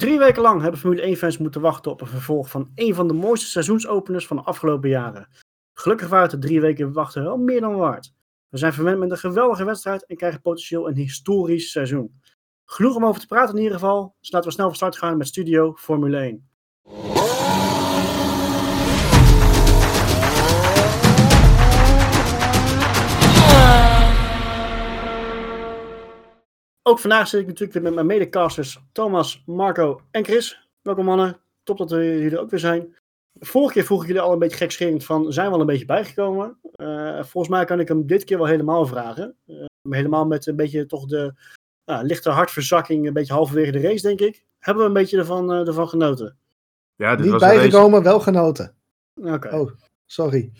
Drie weken lang hebben Formule 1-fans moeten wachten op een vervolg van een van de mooiste seizoensopeners van de afgelopen jaren. Gelukkig waren de drie weken wachten wel meer dan waard. We zijn verwend met een geweldige wedstrijd en krijgen potentieel een historisch seizoen. Genoeg om over te praten in ieder geval, dus laten we snel van start gaan met Studio Formule 1. Ook vandaag zit ik natuurlijk weer met mijn medecasters Thomas, Marco en Chris. Welkom mannen, top dat jullie er ook weer zijn. Vorige keer vroeg ik jullie al een beetje gekscherend van, zijn we al een beetje bijgekomen? Uh, volgens mij kan ik hem dit keer wel helemaal vragen. Uh, helemaal met een beetje toch de uh, lichte hartverzakking, een beetje halverwege de race denk ik. Hebben we een beetje ervan, uh, ervan genoten? Ja, dit Niet was bijgekomen, race... wel genoten. Oké. Oh, sorry.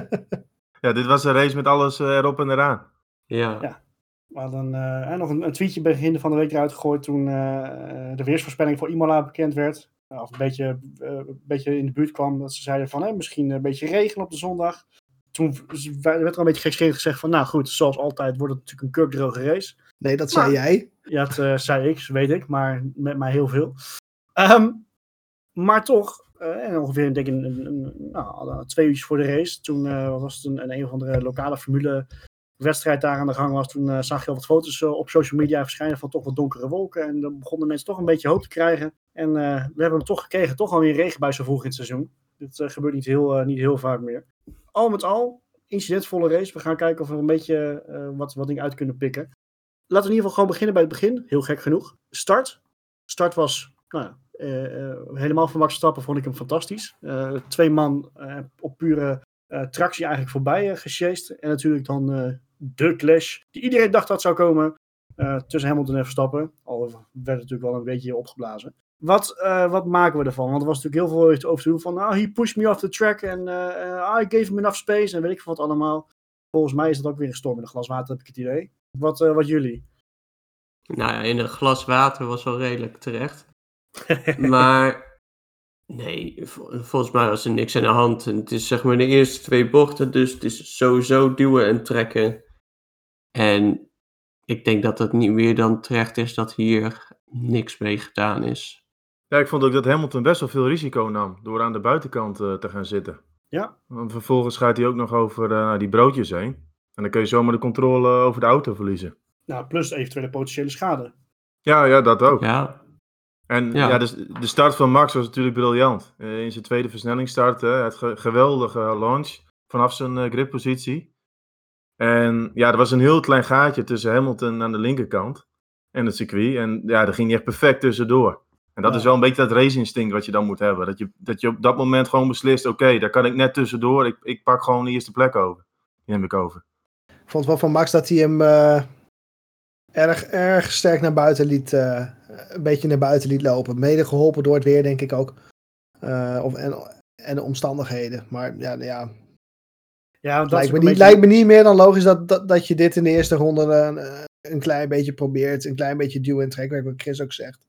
ja, dit was een race met alles erop en eraan. Ja. ja. We hadden uh, nog een, een, tweetje begin van de week eruit gegooid toen uh, de weersvoorspelling voor Imola bekend werd. Uh, of een beetje, een beetje in de buurt kwam. Dat ze zeiden van misschien een beetje regen op de zondag. Toen werd er een beetje gekscherend gezegd van nou goed, zoals altijd wordt het natuurlijk een kurkdroge race. Nee, dat zei jij. Ja, dat zei ik, weet ik, maar met mij heel veel. Um, maar toch, en ongeveer denk ik een, een, een, nou, twee uurtjes voor de race, toen was het een, een, een of andere lokale formule wedstrijd daar aan de gang was, toen uh, zag je al wat foto's uh, op social media verschijnen van toch wat donkere wolken. En dan begonnen mensen toch een beetje hoop te krijgen. En uh, we hebben hem toch gekregen, toch alweer regen bij zo vroeg in het seizoen. Dit gebeurt niet heel, niet heel vaak meer. Al met al, incidentvolle race. We gaan kijken of we een beetje wat, wat dingen uit kunnen pikken. Laten we in ieder geval gewoon beginnen bij het begin. Heel gek genoeg. Start. Start was, nou, helemaal van Max Stappen vond ik hem fantastisch. twee man op pure tractie eigenlijk voorbij uh, En natuurlijk dan de clash die iedereen dacht dat zou komen uh, tussen Hamilton en Verstappen. Al werd het natuurlijk wel een beetje opgeblazen. Wat, uh, wat maken we ervan? Want er was natuurlijk heel veel over te doen van, nou, he pushed me off the track en uh, I gave him enough space en weet ik wat allemaal. Volgens mij is dat ook weer een storm in een glas water, heb ik het idee. Wat, wat jullie? Nou ja, in een glas water was wel redelijk terecht. maar nee, volgens mij was er niks aan de hand. En het is zeg maar de eerste twee bochten, dus het is sowieso duwen en trekken. En ik denk dat het niet meer dan terecht is dat hier niks mee gedaan is. Ja, ik vond ook dat Hamilton best wel veel risico nam door aan de buitenkant uh, te gaan zitten. Ja. Want vervolgens gaat hij ook nog over uh, die broodjes heen. En dan kun je zomaar de controle over de auto verliezen. Nou, plus eventuele potentiële schade. Ja, ja dat ook. Ja. En ja, ja de, de, start van Max was natuurlijk briljant. Uh, in zijn tweede versnellingsstart, uh, het ge geweldige launch vanaf zijn uh, grippositie. En ja, er was een heel klein gaatje tussen Hamilton aan de linkerkant en het circuit. En ja, daar ging hij echt perfect tussendoor. En dat Ja. is wel een beetje dat race-instinct wat je dan moet hebben. Dat je, dat je op dat moment gewoon beslist, oké, daar kan ik net tussendoor. Ik, ik pak gewoon de eerste plek over. Die neem ik over. Ik vond het wel van Max dat hij hem eh, erg, erg sterk naar buiten liet, eh, een beetje naar buiten liet lopen. Mede geholpen door het weer, denk ik ook. Eh, of, en, en de omstandigheden. Maar ja, ja Ja, dat lijkt, me niet, beetje- lijkt me niet meer dan logisch dat, dat, dat je dit in de eerste ronde een, een klein beetje probeert. Een klein beetje duw- en trekwerk, wat Chris ook zegt.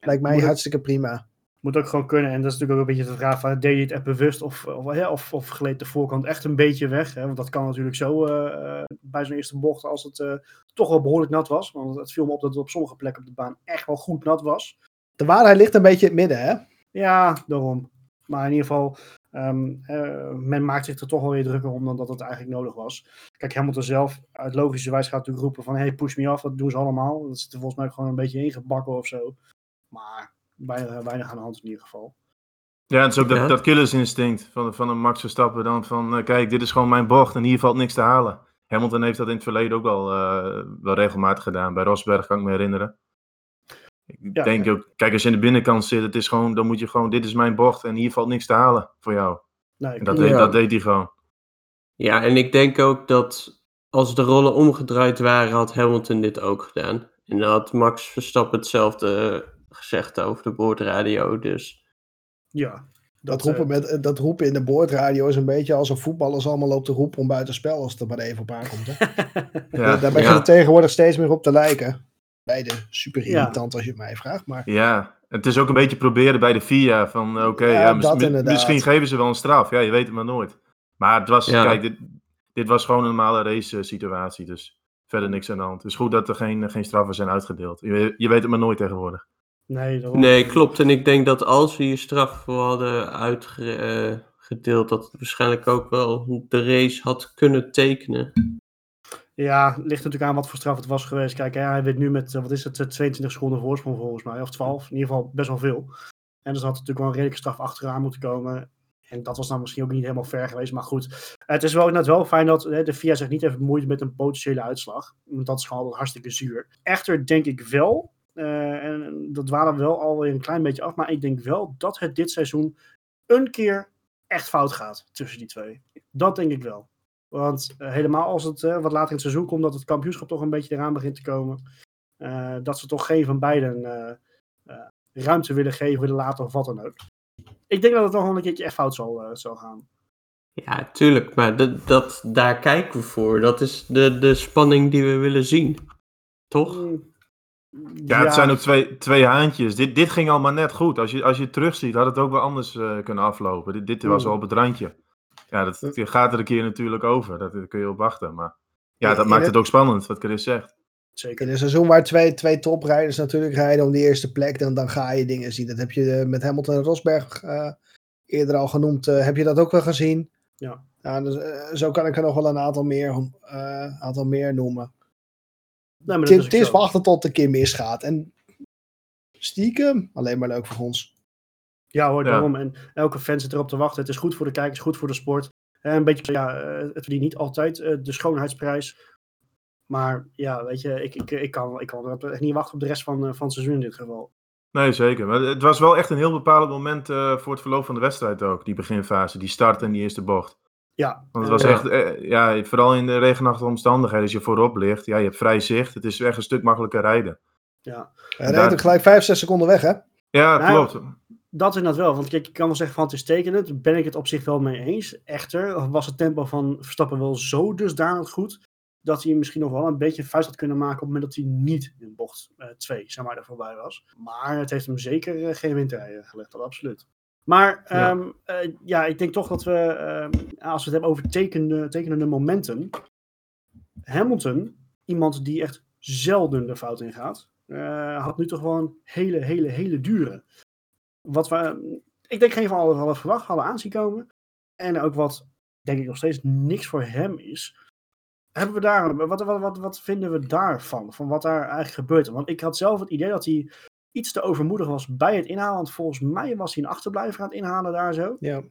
Lijkt mij Moet hartstikke prima. Moet ook gewoon kunnen. En dat is natuurlijk ook een beetje de vraag van, deed je het echt bewust of, of, of, of gleed de voorkant echt een beetje weg? Hè? Want dat kan natuurlijk zo eh, eh, bij zo'n eerste bocht als het eh, toch wel behoorlijk nat was. Want het viel me op dat het op sommige plekken op de baan echt wel goed nat was. De waarheid ligt een beetje in het midden, hè? Ja, daarom. Maar in ieder geval, ehm, eh, men maakt zich er toch wel weer drukker om dan dat het eigenlijk nodig was. Kijk, Hamilton zelf, uit logische wijze gaat natuurlijk roepen van, hey, push me off, dat doen ze allemaal. Dat zit er volgens mij gewoon een beetje ingebakken of zo. Maar weinig, weinig aan de hand in ieder geval. Ja, en het is ook dat, Ja. dat killersinstinct van, van een Max Verstappen. Dan van, eh, kijk, dit is gewoon mijn bocht en hier valt niks te halen. Hamilton heeft dat in het verleden ook eh, wel regelmatig gedaan. Bij Rosberg kan ik me herinneren. Ik Ja, denk ja. ook, kijk, als je in de binnenkant zit, het is gewoon, dan moet je gewoon, dit is mijn bocht en hier valt niks te halen voor jou. Nee, En dat, Ja. deed, dat deed hij gewoon. Ja, en ik denk ook dat als de rollen omgedraaid waren, had Hamilton dit ook gedaan. En dan had Max Verstappen hetzelfde gezegd over de boordradio. Dus ja. Dat, eh, roepen, met, dat roepen in de boordradio is een beetje alsof voetballers allemaal lopen te roepen om buitenspel als het er maar even op aankomt. Hè? Ja, Daar ja. het tegenwoordig steeds meer op te lijken. Beide super Ja. irritant als je het mij vraagt. Maar ja. Het is ook een beetje proberen bij de FIA van, eh, oké, Ja, misschien geven ze wel een straf. Ja, je weet het maar nooit. Maar het was, Ja. kijk, dit, dit was gewoon een normale race eh, situatie, dus verder niks aan de hand. Het is goed dat er geen, geen straffen zijn uitgedeeld. Je, je weet het maar nooit tegenwoordig. Nee, daarom. Nee, klopt. En ik denk dat als we je straf voor hadden uitgedeeld, dat het waarschijnlijk ook wel de race had kunnen tekenen. Ja, ligt natuurlijk aan wat voor straf het was geweest. Kijk, hè, hij weet nu met, eh, wat is het, eh, 22 seconden voorsprong volgens mij, of 12. In ieder geval best wel veel. En dus had natuurlijk wel een redelijke straf achteraan moeten komen. En dat was dan misschien ook niet helemaal ver geweest. Maar goed, het is wel net wel fijn dat hè, de VIA zich niet heeft bemoeid met een potentiële uitslag. Want dat is gewoon hartstikke zuur. Echter denk ik wel, eh, en dat dwalen we wel alweer een klein beetje af. Maar ik denk wel dat het dit seizoen een keer echt fout gaat tussen die twee. Dat denk ik wel. Want eh, helemaal als het eh, wat later in het seizoen komt, dat het kampioenschap toch een beetje eraan begint te komen. eh, dat ze toch geen van beiden ruimte willen geven, willen laten of wat dan ook. Ik denk dat het nog wel een keertje echt fout zal, zal gaan. Ja, tuurlijk. Maar dat, dat, daar kijken we voor. Dat is de, de spanning die we willen zien. Toch? Mm, Ja, het zijn ook twee, twee haantjes. Dit, dit ging allemaal net goed. Als je, als je het terugziet, had het ook wel anders eh, kunnen aflopen. Dit, dit was Mm. al op het randje. Ja, dat dat gaat er een keer natuurlijk over. Dat, daar kun je op wachten. Maar ja, Ja, dat in maakt het- het ook spannend, wat Chris zegt. Zeker. In een seizoen waar twee, twee toprijders natuurlijk rijden om die eerste plek, dan, dan ga je dingen zien. Dat heb je eh, met Hamilton en Rosberg eh, eerder al genoemd. Eh, heb je dat ook wel gezien? Ja. dus, eh, zo kan ik er nog wel een aantal meer, eh, aantal meer noemen. Nee, maar Het dat is, is wachten tot een keer misgaat. En stiekem, alleen maar leuk voor ons. Ja hoor, Ja. daarom. En elke fan zit erop te wachten. Het is goed voor de kijkers, goed voor de sport. Eh, een beetje, ja, eh, het verdient niet altijd eh, de schoonheidsprijs. Maar ja, weet je, ik, ik, ik, kan, ik kan er echt niet wachten op de rest van, eh, van het seizoen in dit geval. Nee, zeker. Maar het was wel echt een heel bepalend moment eh, voor het verloop van de wedstrijd ook. Die beginfase, die start en die eerste bocht. Ja, Want het was echt, eh, ja, vooral in de regenachtige omstandigheden, als je voorop ligt, ja, je hebt vrij zicht. Het is echt een stuk makkelijker rijden. Ja, Hij Daar- rijdt ook gelijk 5, 6 seconden weg, hè? Ja, Nou, klopt. Dat inderdaad wel. Want kijk, ik kan wel zeggen van het is tekenend. Daar ben ik het op zich wel mee eens. Echter was het tempo van Verstappen wel zo dusdanig goed. Dat hij misschien nog wel een beetje een vuist had kunnen maken op het moment dat hij niet in bocht 2 zeg maar, er voorbij was. Maar het heeft hem zeker eh, geen windrijden gelegd, dat absoluut. Maar Ja. ehm, eh, ja, ik denk toch dat we, ehm, als we het hebben over tekende, tekenende momenten. Hamilton, iemand die echt zelden de fout ingaat, eh had nu toch wel een hele, hele, hele dure. Wat we, ik denk geen van allen hadden verwacht, hadden aanzien komen. En ook wat, denk ik nog steeds, niks voor hem is. Hebben we daar, wat, wat, wat, wat vinden we daarvan? Van wat daar eigenlijk gebeurt? Want ik had zelf het idee dat hij iets te overmoedig was bij het inhalen. Want volgens mij was hij een achterblijver aan het inhalen daar zo. Ja.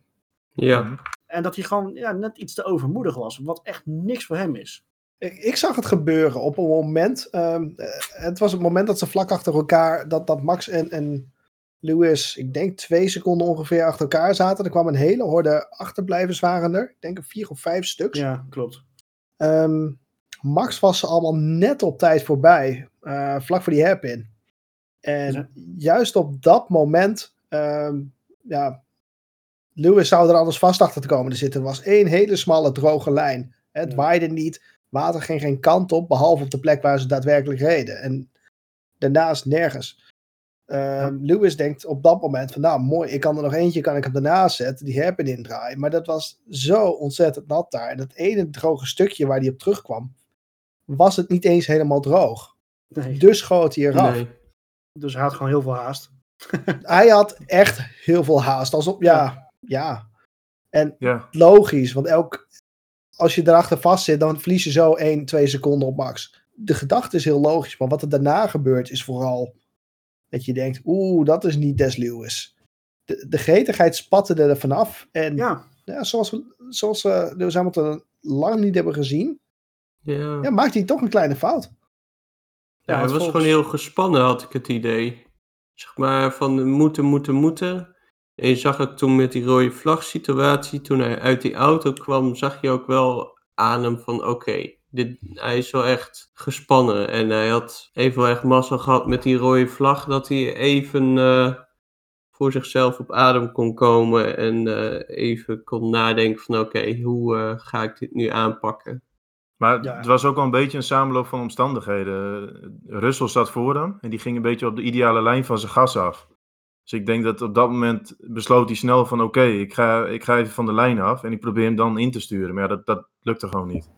Ja. En dat hij gewoon ja, net iets te overmoedig was. Wat echt niks voor hem is. Ik, ik zag het gebeuren op een moment. ehm, eh, het was het moment dat ze vlak achter elkaar, dat, dat Max en, en Lewis, ik denk twee seconden ongeveer achter elkaar zaten. Er kwam een hele horde achterblijvers waren er. Ik denk vier of vijf stuks. Ja, klopt. Ehm, Max was ze allemaal net op tijd voorbij, eh, vlak voor die hairpin. En Ja. juist op dat moment, ehm, ja, Lewis zou er anders vast achter te komen te zitten. Er was één hele smalle droge lijn. Het Ja. waaide niet, water ging geen kant op, behalve op de plek waar ze daadwerkelijk reden. En daarnaast nergens. Ehm, Lewis denkt op dat moment van, nou mooi, ik kan er nog eentje, kan ik hem daarnaast zetten, die hairpin indraaien. Maar dat was zo ontzettend nat daar. En dat ene droge stukje waar hij op terugkwam, was het niet eens helemaal droog. Nee. Dus schoot hij eraf. Nee. Dus hij had gewoon heel veel haast. Hij had echt heel veel haast. Alsof, ja, ja. En Ja, logisch, want elk, als je erachter vast zit, dan verlies je zo 1, 2 seconden op max. De gedachte is heel logisch, maar wat er daarna gebeurt is vooral dat je denkt, oeh, dat is niet Des Lewis. De, de gretigheid spatte er vanaf. En ja. Ja, zoals we, zoals we Lewis Hamilton lang niet hebben gezien, Ja. ja, maakt hij toch een kleine fout. Ja, want was volgens- gewoon heel gespannen, had ik het idee. Zeg maar van moeten, moeten, moeten. En je zag ook toen met die rode vlag situatie, toen hij uit die auto kwam, zag je ook wel aan hem van oké, dit hij is wel echt gespannen. En hij had even wel echt massa gehad met die rode vlag, dat hij even eh, voor zichzelf op adem kon komen en eh, even kon nadenken van oké, hoe eh, ga ik dit nu aanpakken? maar Ja. het was ook wel een beetje een samenloop van omstandigheden. Russell zat voor hem en die ging een beetje op de ideale lijn van zijn gas af. Dus ik denk dat op dat moment besloot hij snel van oké, ik, ga, ik ga even van de lijn af en ik probeer hem dan in te sturen. Maar ja, dat, dat lukte gewoon niet.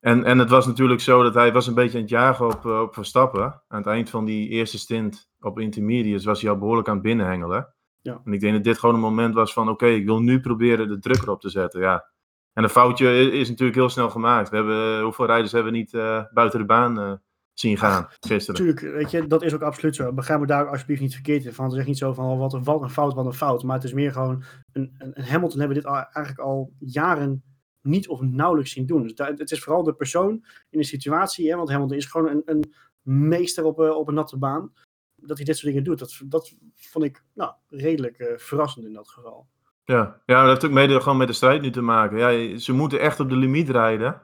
En, en het was natuurlijk zo dat hij was een beetje aan het jagen op, eh, op Verstappen. Aan het eind van die eerste stint op intermediates was hij al behoorlijk aan het binnenhengelen. Ja. En ik denk dat dit gewoon een moment was van oké, ik wil nu proberen de druk erop te zetten. Ja. En een foutje is, is natuurlijk heel snel gemaakt. We hebben, hoeveel rijders hebben we niet eh, buiten de baan eh, zien gaan gisteren? Natuurlijk, weet je, dat is ook absoluut zo. Begrijp me daar alsjeblieft niet verkeerd in. Van, zeg niet zo van, oh, wat een, wat een fout, wat een fout. Maar het is meer gewoon, een, een, een Hamilton hebben we dit al, eigenlijk al jaren niet of nauwelijks zien doen. Dus het is vooral de persoon in de situatie, hè, want Hamilton is gewoon een, een meester op, een- op een natte baan. Dat hij dit soort dingen doet, dat, dat vond ik nou, redelijk eh, verrassend in dat geval. Ja, ja dat heeft ook mede gewoon met de strijd nu te maken. Ja, ze moeten echt op de limiet rijden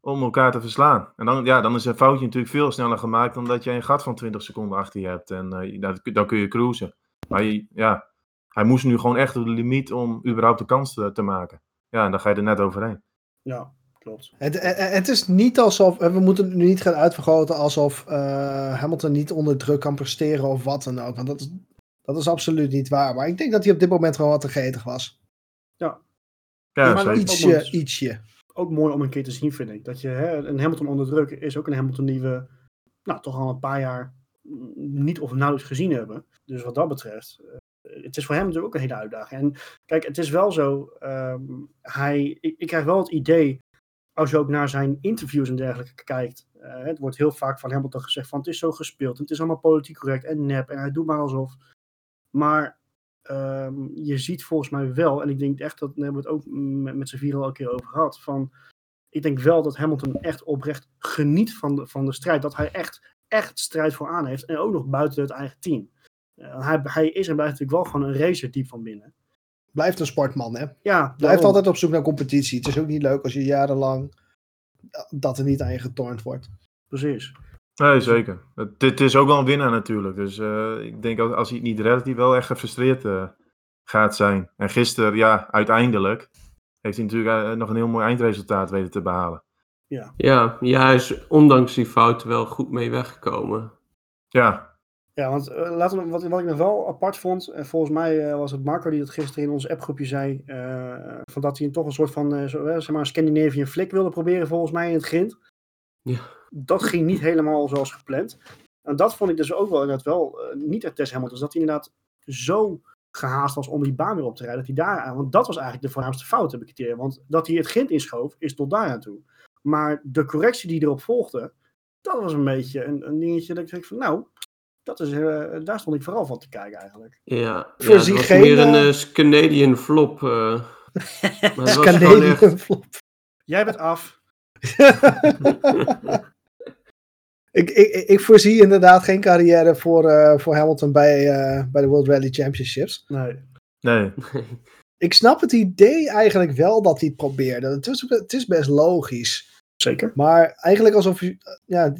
om elkaar te verslaan. En dan, ja, dan is een foutje natuurlijk veel sneller gemaakt dan dat je een gat van 20 seconden achter je hebt. En eh, dan, kun je cruisen. Maar ja, hij moest nu gewoon echt op de limiet om überhaupt de kans te, te maken. Ja, en dan ga je er net overheen. Ja, klopt. Het, eh, eh, het is niet alsof, eh, we moeten het nu niet gaan uitvergroten alsof eh, Hamilton niet onder druk kan presteren of wat dan ook. Want dat is, dat is absoluut niet waar. Maar ik denk dat hij op dit moment gewoon wat te gretig was. Ja, maar zeker. iets- Ietsje, moment. ietsje. Ook mooi om een keer te zien, vind ik. Dat je, hè, een Hamilton onder druk is ook een Hamilton die we nou, toch al een paar jaar niet of nauwelijks gezien hebben. Dus wat dat betreft, het is voor hem natuurlijk ook een hele uitdaging. En kijk, het is wel zo, ehm, hij, ik, ik krijg wel het idee, als je ook naar zijn interviews en dergelijke kijkt, eh, het wordt heel vaak van Hamilton gezegd van het is zo gespeeld, en het is allemaal politiek correct en nep, en hij doet maar alsof. Maar ehm, je ziet volgens mij wel, en ik denk echt, dat we het ook met, met z'n vier al een keer over gehad, van ik denk wel dat Hamilton echt oprecht geniet van de, van de strijd. Dat hij echt, echt strijd voor aan heeft. En ook nog buiten het eigen team. Eh, hij, hij is en blijft natuurlijk wel gewoon een racer diep van binnen. Blijft een sportman, hè? Ja, Blijft daarom. altijd op zoek naar competitie. Het is ook niet leuk als je jarenlang dat er niet aan je getornd wordt. Precies. Nee, zeker. Het, dit is ook wel een winnaar natuurlijk. Dus eh, ik denk als, als hij het niet redt, dat hij wel echt gefrustreerd eh, gaat zijn. En gisteren, ja, uiteindelijk heeft hij natuurlijk eh, nog een heel mooi eindresultaat weten te behalen. Ja, ja, hij is ondanks die fouten wel goed mee weggekomen. Ja, Ja, want eh, laten we, wat, wat ik nog wel apart vond, en volgens mij eh, was het Marco die dat gisteren in ons appgroepje zei, eh, van dat hij toch een soort van, eh, zo, eh, zeg maar, Scandinavian flick wilde proberen volgens mij in het grind. Ja. Dat ging niet helemaal zoals gepland. En dat vond ik dus ook wel inderdaad wel, eh, niet echt Tess Hamilton, dat hij inderdaad zo gehaast was om die baan weer op te rijden. Dat hij daar, want dat was eigenlijk de voornaamste fout, heb ik het. Want dat hij het grind inschoof, is tot daar aan toe. Maar de correctie die erop volgde, dat was een beetje een, een dingetje dat ik denk van, nou, dat is, eh, daar stond ik vooral van te kijken eigenlijk. Ja, ja Voorzie het was geen, meer een eh, eh, Canadian flop. eh. maar gewoon Canadian echt... flop. Jij bent af. ik, ik, ik voorzie inderdaad geen carrière voor, eh, voor Hamilton bij, eh, bij de World Rally Championships. Nee. nee. Ik snap het idee eigenlijk wel dat hij het probeerde. Het is, het is best logisch. Zeker. Maar eigenlijk alsof je, ja,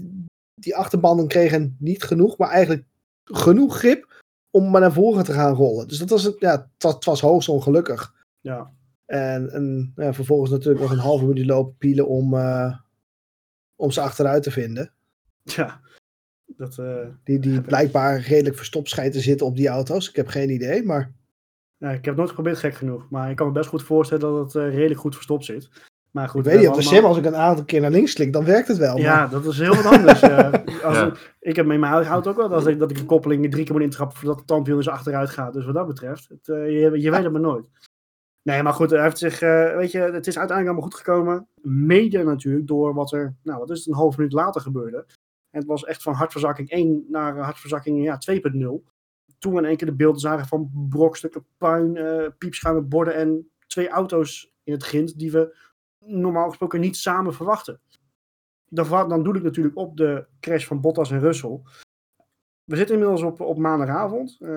die achterbanden kregen niet genoeg, maar eigenlijk genoeg grip om maar naar voren te gaan rollen. Dus dat was, een- ja, het was, hoogst ongelukkig. Ja. En, en ja, vervolgens natuurlijk nog een halve minuut lopen pielen om, eh, om ze achteruit te vinden. Ja. Dat, eh, Die, die blijkbaar redelijk verstopt schijnt te zitten op die auto's. Ik heb geen idee, maar ja, ik heb het nooit geprobeerd, gek genoeg. Maar ik kan me best goed voorstellen dat het eh, redelijk goed verstopt zit. Maar goed, ik weet niet, op de sim als ik een aantal keer naar links klik, dan werkt het wel. Ja, maar- dat is heel wat anders. eh. als Ja. ik, ik heb in mijn ook wel dat ik, dat ik een koppeling drie keer moet intrappen voordat de tandwiel dus achteruit gaat. Dus wat dat betreft, het, eh, je, je weet het maar nooit. Nee, maar goed, hij heeft zich, eh, weet je, het is uiteindelijk allemaal goed gekomen. Mede natuurlijk door wat er, nou wat is het, een half minuut later gebeurde. En het was echt van hartverzakking 1 naar hartverzakking ja, 2.0. Toen we in één keer de beelden zagen van brokstukken puin, eh piepschuimen borden en twee auto's in het grind die we normaal gesproken niet samen verwachten. Dan, dan doe ik natuurlijk op de crash van Bottas en Russell. We zitten inmiddels op, op maandagavond. Eh,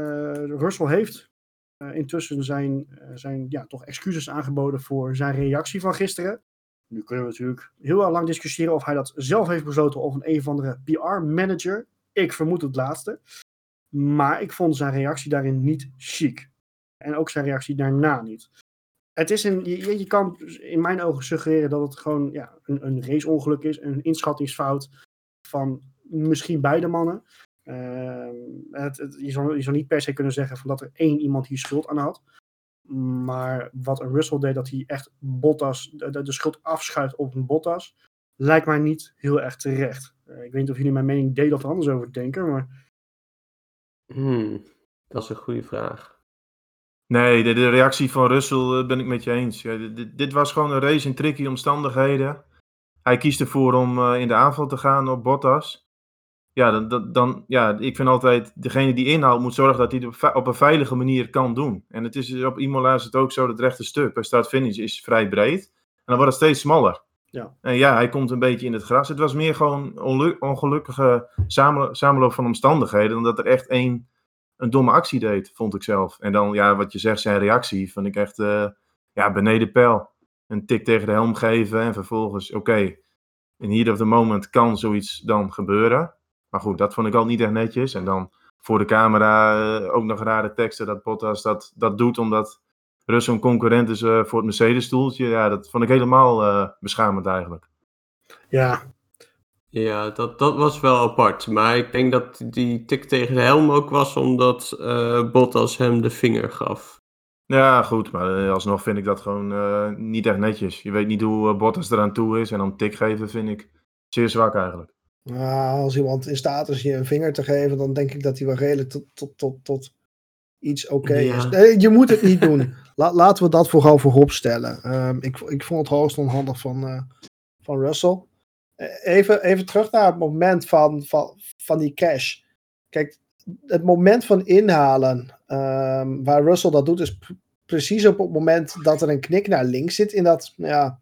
Russell heeft eh, intussen zijn, eh, zijn ja, toch excuses aangeboden voor zijn reactie van gisteren. Nu kunnen we natuurlijk heel lang discussiëren of hij dat zelf heeft besloten of een een of andere PR-manager. Ik vermoed het laatste. Maar ik vond zijn reactie daarin niet chic. En ook zijn reactie daarna niet. Het is een, je, kan in mijn ogen suggereren dat het gewoon ja, een, een raceongeluk is. Een inschattingsfout van misschien beide mannen. Ehm, het, je, zou, je zou niet per se kunnen zeggen van dat er één iemand hier schuld aan had. Maar wat een Russell deed, dat hij echt Bottas, de schuld afschuift op een Bottas. lijkt mij niet heel erg terecht. Eh, ik weet niet of jullie mijn mening delen of er anders over denken, maar Hmm, dat is een goede vraag. Nee, de, de reactie van Russell eh, ben ik met je eens. Ja, dit- dit, was gewoon een race in tricky omstandigheden. Hij kiest ervoor om eh, in de aanval te gaan op Bottas. Ja, dan, dan, dan, ja, ik vind altijd, degene die inhaalt moet zorgen dat hij het op, ve- op een veilige manier kan doen. En het is op Imola is het ook zo, dat rechte stuk bij start-finish is vrij breed. En dan wordt het steeds smaller. Ja. En ja, hij komt een beetje in het gras. Het was meer gewoon onlu- ongelukkige samen, samenloop van omstandigheden, dan dat er echt één een domme actie deed, vond ik zelf. En dan, ja, wat je zegt, zijn reactie, vond ik echt eh, ja, beneden peil. Een tik tegen de helm geven en vervolgens, oké, in heat of the moment kan zoiets dan gebeuren. Maar goed, dat vond ik al niet echt netjes. En dan voor de camera eh, ook nog rare teksten dat Bottas dat, dat doet omdat Russell een concurrent is eh, voor het Mercedes-stoeltje. Ja, dat vond ik helemaal beschamend eigenlijk. ja, Ja, dat, dat was wel apart. Maar ik denk dat die tik tegen de helm ook was omdat eh, Bottas hem de vinger gaf. Ja, goed, maar eh, alsnog vind ik dat gewoon eh, niet echt netjes. Je weet niet hoe eh, Bottas eraan toe is en dan tik geven vind ik zeer zwak eigenlijk. Nou, als iemand in staat is je een vinger te geven, dan denk ik dat hij wel redelijk tot, tot, tot, tot iets oké Ja. is. Nee, je moet het niet doen. La- laten we dat vooral voorop stellen. Ehm, ik, ik vond het hoogst onhandig van, eh, van Russell. Even, even terug naar het moment van, van, van die cash. Kijk, het moment van inhalen, ehm, waar Russell dat doet, is precies op het moment dat er een knik naar links zit in dat, ja,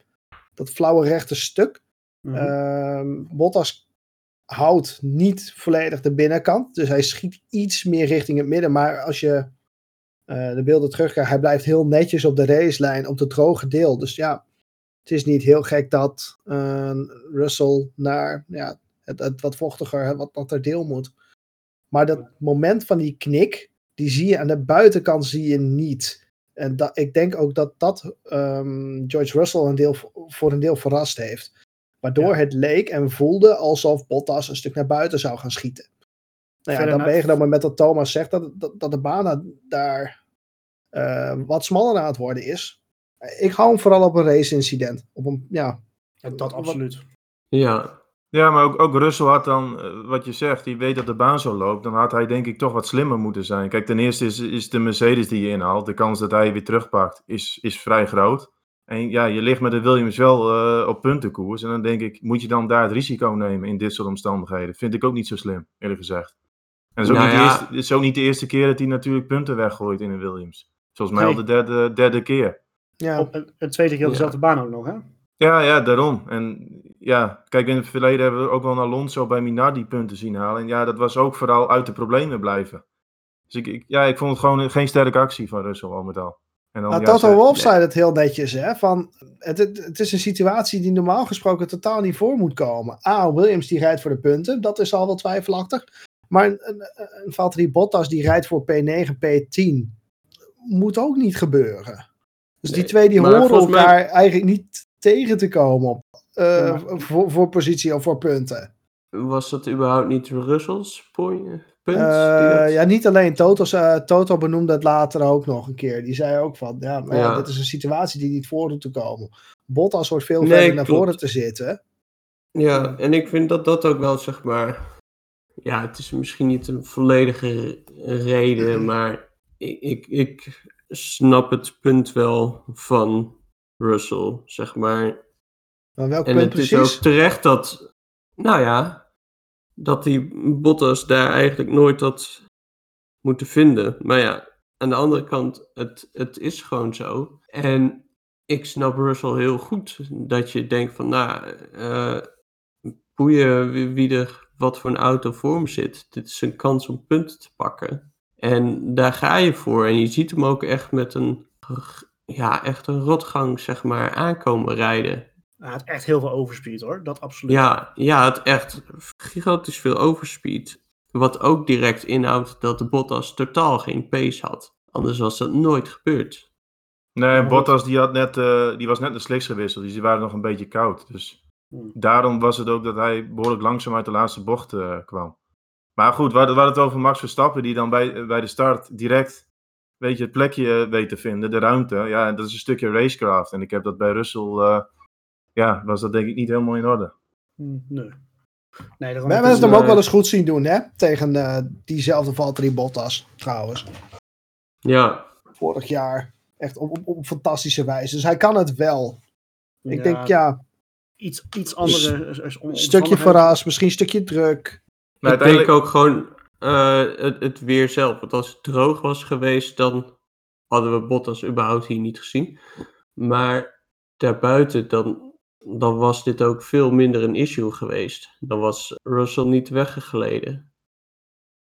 dat flauwe rechte stuk. mhm. Ehm, Bottas houdt niet volledig de binnenkant. Dus hij schiet iets meer richting het midden. Maar als je eh, de beelden terugkrijgt, hij blijft heel netjes op de racelijn, op het droge deel. Dus ja, het is niet heel gek dat eh, Russell naar ja, het, het wat vochtiger, het wat natter deel moet. Maar dat moment van die knik, die zie je aan de buitenkant zie je niet. En dat, ik denk ook dat dat ehm, George Russell een deel, voor een deel verrast heeft. Waardoor Ja. het leek en voelde alsof Bottas een stuk naar buiten zou gaan schieten. Nou ja, Fair dan meegenomen met wat Thomas zegt, dat, dat, dat de baan daar eh, wat smaller aan het worden is. Ik hou hem vooral op een race-incident. Op een, ja, Ja, dat absoluut. Ja, Ja, maar ook, ook Russell had dan, eh, wat je zegt, die weet dat de baan zo loopt, dan had hij denk ik toch wat slimmer moeten zijn. Kijk, ten eerste is, is de Mercedes die je inhaalt, de kans dat hij weer terugpakt, is, is vrij groot. En ja, je ligt met de Williams wel eh, op puntenkoers. En dan denk ik, moet je dan daar het risico nemen in dit soort omstandigheden? Vind ik ook niet zo slim, eerlijk gezegd. En het is ook, Nou niet, de ja. eerste, het is ook niet de eerste keer dat hij natuurlijk punten weggooit in een Williams. Volgens mij Nee. al de derde, derde keer. Ja. Op een, een tweede keer op Ja. dezelfde baan ook nog, hè? Ja, ja, daarom. En ja, kijk, in het verleden hebben we ook wel Alonso bij Minardi punten zien halen. En ja, dat was ook vooral uit de problemen blijven. Dus ik, ik- ja, ik vond het gewoon geen sterke actie van Russell al met al. En dan, Nou, ja, Toto ze- Wolff zei het heel netjes, hè? Van, het, het, het is een situatie die normaal gesproken totaal niet voor moet komen. A, Williams die rijdt voor de punten, dat is al wel twijfelachtig. Maar een, een, een Valtteri Bottas die rijdt voor P9, P10, moet ook niet gebeuren. Dus die twee die horen mij- elkaar eigenlijk niet tegen te komen op, eh, Ja, voor, voor positie of voor punten. was dat überhaupt niet Russell's point, punt? Eh, dat- ja, niet alleen Toto, eh, Toto benoemde het later ook nog een keer. Die zei ook van, ja, maar ja, Ja. dit is een situatie die niet voor te komen. Bottas wordt veel Nee, verder naar klopt. voren te zitten. Ja, en ik vind dat dat ook wel, zeg maar... Ja, het is misschien niet een volledige re- reden, maar ik, ik, ik snap het punt wel van Russell, zeg maar. Maar welk En punt het is ook terecht dat, nou ja, dat die Bottas daar eigenlijk nooit had moeten vinden. Maar ja, aan de andere kant, het, het is gewoon zo. En ik snap Russell heel goed dat je denkt van, nou, eh boeien wie, wie er wat voor een auto voor hem zit. Dit is een kans om punten te pakken. En daar ga je voor. En je ziet hem ook echt met een, ja, echt een rotgang, zeg maar, aankomen rijden. Hij had echt heel veel overspeed hoor, dat absoluut. Ja, ja, het echt gigantisch veel overspeed. Wat ook direct inhoudt dat de Bottas totaal geen pace had. Anders was dat nooit gebeurd. Nee, Bottas die, had net, eh, die was net de slicks gewisseld, dus die waren nog een beetje koud. Dus Hmm. daarom was het ook dat hij behoorlijk langzaam uit de laatste bocht eh, kwam. Maar goed, we hadden, we hadden het over Max Verstappen, die dan bij, bij de start direct weet je, het plekje eh, weet te vinden, de ruimte. Ja, dat is een stukje racecraft. En ik heb dat bij Russell, eh, ja, was dat denk ik niet helemaal in orde. Hm, Nee. Nee, daarom We heb hebben het hem ook wel eh, eens goed zien doen, hè? Tegen eh, diezelfde Valtteri Bottas, trouwens. Ja, Vorig jaar. Echt op, op, op fantastische wijze. Dus hij kan het wel. Ik ja, denk, ja, Iets, iets andere. een stukje verrast, misschien een stukje druk. Maar ik denk ook gewoon eh, het, het weer zelf. Want als het droog was geweest, dan hadden we Bottas überhaupt hier niet gezien. Maar daarbuiten, dan, dan was dit ook veel minder een issue geweest. Dan was Russell niet weggegleden.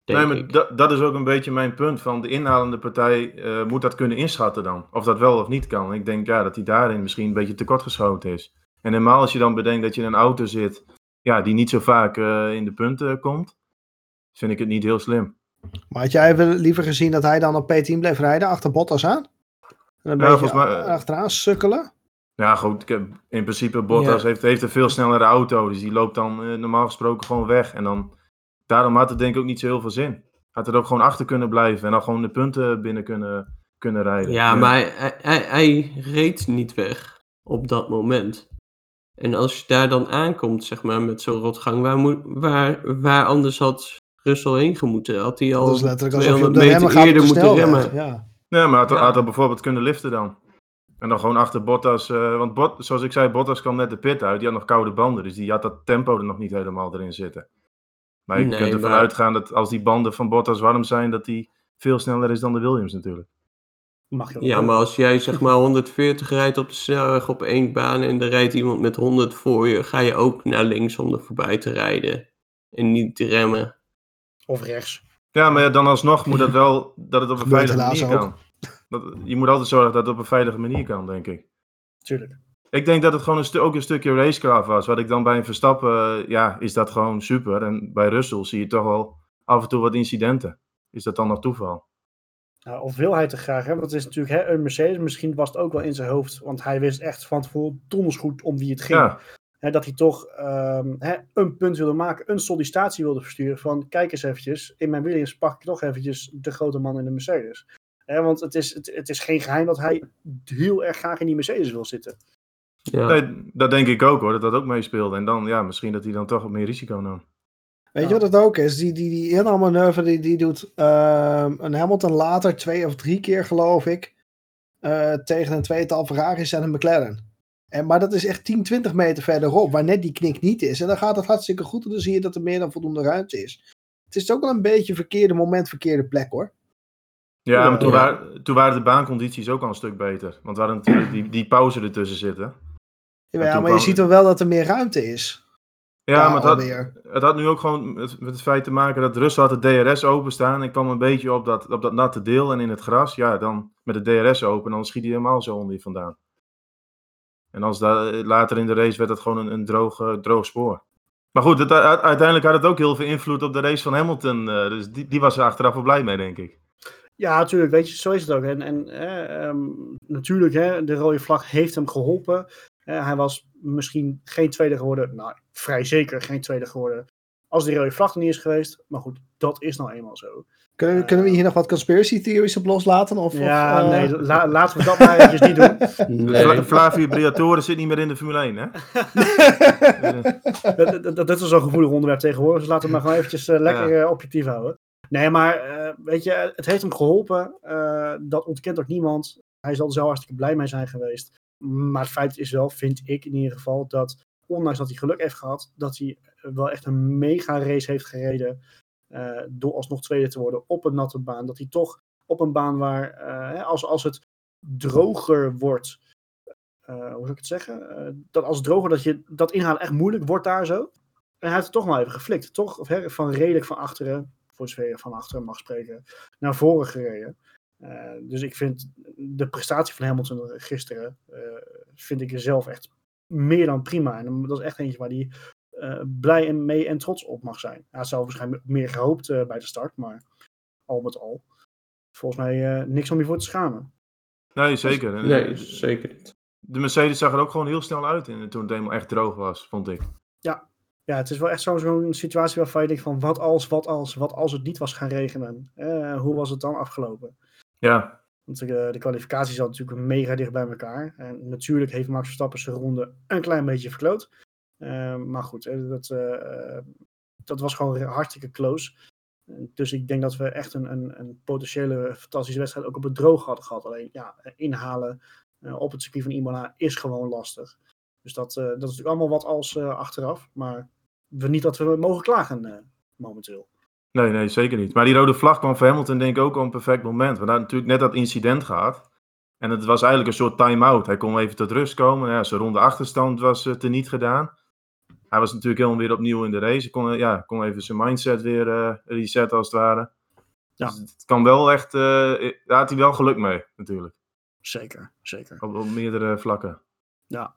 Nee, maar dat, dat is ook een beetje mijn punt. Van de inhalende partij eh, moet dat kunnen inschatten dan. Of dat wel of niet kan. Ik denk ja, dat hij daarin misschien een beetje tekortgeschoten is. En helemaal als je dan bedenkt dat je in een auto zit ja, die niet zo vaak eh, in de punten komt, vind ik het niet heel slim. Maar had jij wel liever gezien dat hij dan op P10 bleef rijden, achter Bottas aan? En een Ja, beetje volgens mij, eh, achteraan sukkelen? Ja, goed. ik heb- In principe, Bottas Ja. heeft, heeft een veel snellere auto. Dus die loopt dan eh, normaal gesproken gewoon weg. En dan, daarom had het denk ik ook niet zo heel veel zin. Had er ook gewoon achter kunnen blijven. En dan gewoon de punten binnen kunnen, kunnen rijden. Ja, maar hij, hij, hij, hij reed niet weg op dat moment. En als je daar dan aankomt, zeg maar, met zo'n rotgang, waar, moet, waar, waar anders had Russell heen gemoeten? Had hij al Dat is letterlijk alsof je op 200 de remmen meter gaat eerder de moeten remmen? Ja. Ja, maar had, Ja. had er bijvoorbeeld kunnen liften dan. En dan gewoon achter Bottas. eh, want Bot, zoals ik zei, Bottas kwam net de pit uit. Die had nog koude banden. Dus die had dat tempo er nog niet helemaal erin zitten. Maar je Nee, kunt ervan maar- uitgaan dat als die banden van Bottas warm zijn, dat die veel sneller is dan de Williams natuurlijk. Mag je wel Ja, doen. maar als jij zeg maar 140 rijdt op de snelweg op één baan en er rijdt iemand met 100 voor je, ga je ook naar links om er voorbij te rijden. En niet te remmen. Of rechts. Ja, maar ja, dan alsnog moet dat wel dat het op een veilige manier kan. Dat, je moet altijd zorgen dat het op een veilige manier kan, denk ik. Tuurlijk. Ik denk dat het gewoon een ook een stukje racecraft was. Wat ik dan bij een Verstappen, eh, ja, is dat gewoon super. En bij Russell zie je toch wel af en toe wat incidenten. Is dat dan nog toeval? Nou, of wil hij te graag, hè? want het is natuurlijk hè, een Mercedes. Misschien was het ook wel in zijn hoofd, want hij wist echt van tevoren donders goed om wie het ging. Ja, Hè, dat hij toch ehm, hè, een punt wilde maken, een sollicitatie wilde versturen van kijk eens eventjes, in mijn Williams pak ik toch eventjes de grote man in de Mercedes. Hè, want het is, het, het is geen geheim dat hij heel erg graag in die Mercedes wil zitten. Ja. nee, dat denk ik ook hoor, dat dat ook meespeelde. En dan, ja, misschien dat hij dan toch wat meer risico nam. Weet Ja. je wat het ook is? Die, die, die inhaalmanoeuvre die, die doet ehm, een Hamilton later twee of drie keer, geloof ik, eh, tegen een tweetal Ferraris en een McLaren. En, maar dat is echt 10, 20 meter verderop, waar net die knik niet is. En dan gaat het hartstikke goed en dan zie je dat er meer dan voldoende ruimte is. Het is ook wel een beetje verkeerde moment, verkeerde plek hoor. Ja, maar toen, ja. Waren, toen waren de baancondities ook al een stuk beter. Want we hadden natuurlijk die, die pauze ertussen zitten. Ja, toen maar je kwam- ziet wel wel dat er meer ruimte is. Ja, maar het had, het had nu ook gewoon met, met het feit te maken dat Russell had de DRS openstaan. En kwam een beetje op dat, op dat natte deel en in het gras. Ja, dan met de DRS open, dan schiet hij helemaal zo onder je vandaan. En als da- later in de race werd het gewoon een, een droog, eh, droog spoor. Maar goed, het, u- uiteindelijk had het ook heel veel invloed op de race van Hamilton. eh, dus die, die was er achteraf wel blij mee, denk ik. Ja, natuurlijk, weet je, zo is het ook. En, en eh, ehm, natuurlijk, hè, de rode vlag heeft hem geholpen. Eh, hij was misschien geen tweede geworden, nou, vrij zeker geen tweede geworden. Als die rode vlag er niet is geweest. Maar goed, dat is nou eenmaal zo. Kunnen, we- kunnen we hier nog wat conspiracy theories op loslaten? Of, ja, of, eh, nee, la- laten we dat maar eventjes niet doen. Nee. Fla- Flavio Briatore zit niet meer in de Formule 1, hè? dat, dat, dat is zo'n gevoelig onderwerp tegenwoordig. Dus laten we maar gewoon eventjes eh, lekker Ja. eh, objectief houden. Nee, maar eh, weet je, het heeft hem geholpen. Eh, dat ontkent ook niemand. Hij zal er zo hartstikke blij mee zijn geweest. Maar het feit is wel, vind ik in ieder geval, dat ondanks dat hij geluk heeft gehad, dat hij wel echt een mega race heeft gereden. eh, door alsnog tweede te worden op een natte baan. Dat hij toch op een baan waar, eh, als, als het droger wordt, eh, hoe zou ik het zeggen? Eh, dat als het droger, dat je dat inhalen echt moeilijk wordt daar zo. En hij heeft het toch wel even geflikt. Toch of, hè, van redelijk van achteren, voor zover van achteren mag spreken, naar voren gereden. Eh, dus ik vind de prestatie van Hamilton gisteren, eh, vind ik zelf echt meer dan prima. En dat is echt eentje waar hij eh, blij en mee en trots op mag zijn. Hij had zelf waarschijnlijk meer gehoopt eh, bij de start, maar al met al. Volgens mij eh, niks om je voor te schamen. Nee, zeker. En, Nee, zeker niet. De Mercedes zag er ook gewoon heel snel uit in, toen het helemaal echt droog was, vond ik. Ja, het is wel echt zo- zo'n situatie waarvan je denkt van wat als, wat als, wat als het niet was gaan regenen. Eh, hoe was het dan afgelopen? Ja, Want de, de kwalificatie zat natuurlijk mega dicht bij elkaar. En natuurlijk heeft Max Verstappen zijn ronde een klein beetje verkloot. Uh, maar goed, dat, uh, dat was gewoon hartstikke close. Dus ik denk dat we echt een, een, een potentiële fantastische wedstrijd ook op het droog hadden gehad. Alleen ja, inhalen op het circuit van Imola is gewoon lastig. Dus dat, dat is natuurlijk allemaal wat als achteraf. Maar we, niet dat we mogen klagen momenteel. Nee, nee, zeker niet. Maar die rode vlag kwam voor Hamilton denk ik ook op een perfect moment. We hadden natuurlijk net dat incident gehad. En het was eigenlijk een soort time-out. Hij kon even tot rust komen. Ja, zijn ronde achterstand was uh, teniet gedaan. Hij was natuurlijk helemaal weer opnieuw in de race. Hij kon, ja, kon even zijn mindset weer uh, resetten als het ware. Ja. Dus het kan wel echt... Uh, daar had hij wel geluk mee, natuurlijk. Zeker, zeker. Op, op meerdere vlakken. Ja.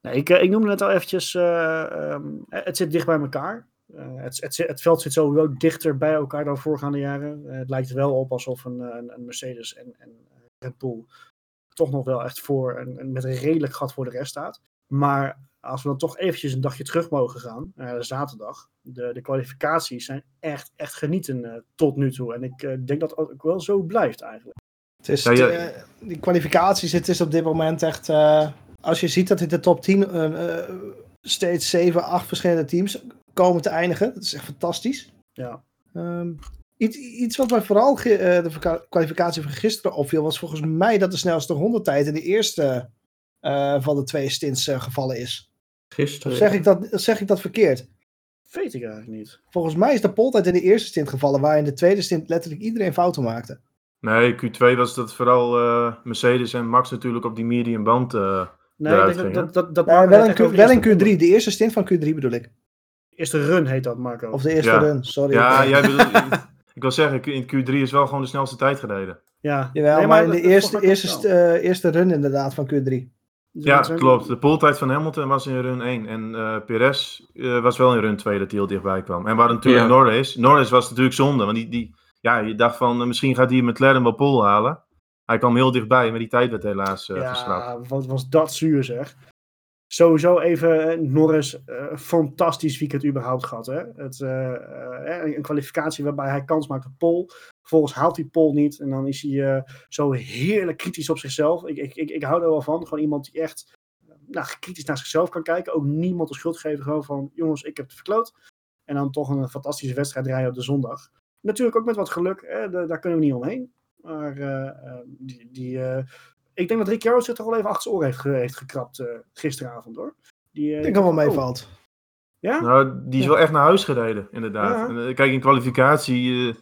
Nee, ik, ik noemde het al eventjes... Um, het zit dicht bij elkaar. Uh, het, het, het, veld zit sowieso dichter bij elkaar dan voorgaande jaren. Uh, het lijkt wel op alsof een, een, een Mercedes en, en Red Bull toch nog wel echt voor en, met een redelijk gat voor de rest staat. Maar als we dan toch eventjes een dagje terug mogen gaan, naar zaterdag. De, de kwalificaties zijn echt, echt genieten uh, tot nu toe. En ik uh, denk dat het ook wel zo blijft eigenlijk. Het is, ja, ja. die kwalificaties, het is op dit moment echt... Uh, als je ziet dat in de top 10 steeds 7, 8 verschillende teams komen te eindigen. Dat is echt fantastisch. Ja. Um, Iets, iets wat mij vooral uh, de kwalificatie van gisteren opviel, was volgens mij dat de snelste rondetijd in de eerste uh, van de twee stints uh, gevallen is. Gisteren. Of zeg ik dat, zeg ik dat verkeerd? Weet ik eigenlijk niet. Volgens mij is de poltijd in de eerste stint gevallen, waar in de tweede stint letterlijk iedereen fouten maakte. Nee, Q2 was dat vooral Mercedes en Max natuurlijk op die medium band. nee, dat, dat, dat, dat ja, wel, in Q, wel in Q3, de eerste stint van Q3 bedoel ik. Eerste run heet dat, Marco. Of de eerste ja. run, sorry. Ja, jij bedoelt, Ik wil zeggen, in Q3 is wel gewoon de snelste tijd gereden. Ja, Jawel, nee, maar, in de eerste, eerste, uh, eerste run inderdaad van Q3. Dus ja, klopt. De pooltijd van Hamilton was in run 1. En uh, Perez uh, was wel in run 2 dat hij heel dichtbij kwam. En waar natuurlijk ja. Norris. Norris was natuurlijk zonde. Want die, die, ja, je dacht van misschien gaat hij McLaren wel pole halen. Hij kwam heel dichtbij, maar die tijd werd helaas uh, ja, geschrapt. Ja, wat was dat zuur zeg. Sowieso even Norris, uh, fantastisch weekend überhaupt gehad. Hè? Het, uh, uh, een kwalificatie waarbij hij kans maakt op pol. Vervolgens haalt hij pol niet en dan is hij zo heerlijk kritisch op zichzelf. Ik, ik, ik, ik hou er wel van. Gewoon iemand die echt nou, kritisch naar zichzelf kan kijken. Ook niemand de schuld geven. Gewoon van, jongens, ik heb het verkloot. En dan toch een fantastische wedstrijd rijden op de zondag. Natuurlijk ook met wat geluk, hè? Daar kunnen we niet omheen. Maar die, die ik denk dat Ricciardo zich toch wel even achter zijn oor heeft, heeft gekrapt uh, gisteravond hoor. Die, uh, ik denk dat wel meevalt. Oh. Ja? Nou, die is ja. wel echt naar huis gereden, inderdaad. Ja. En, kijk, in kwalificatie uh,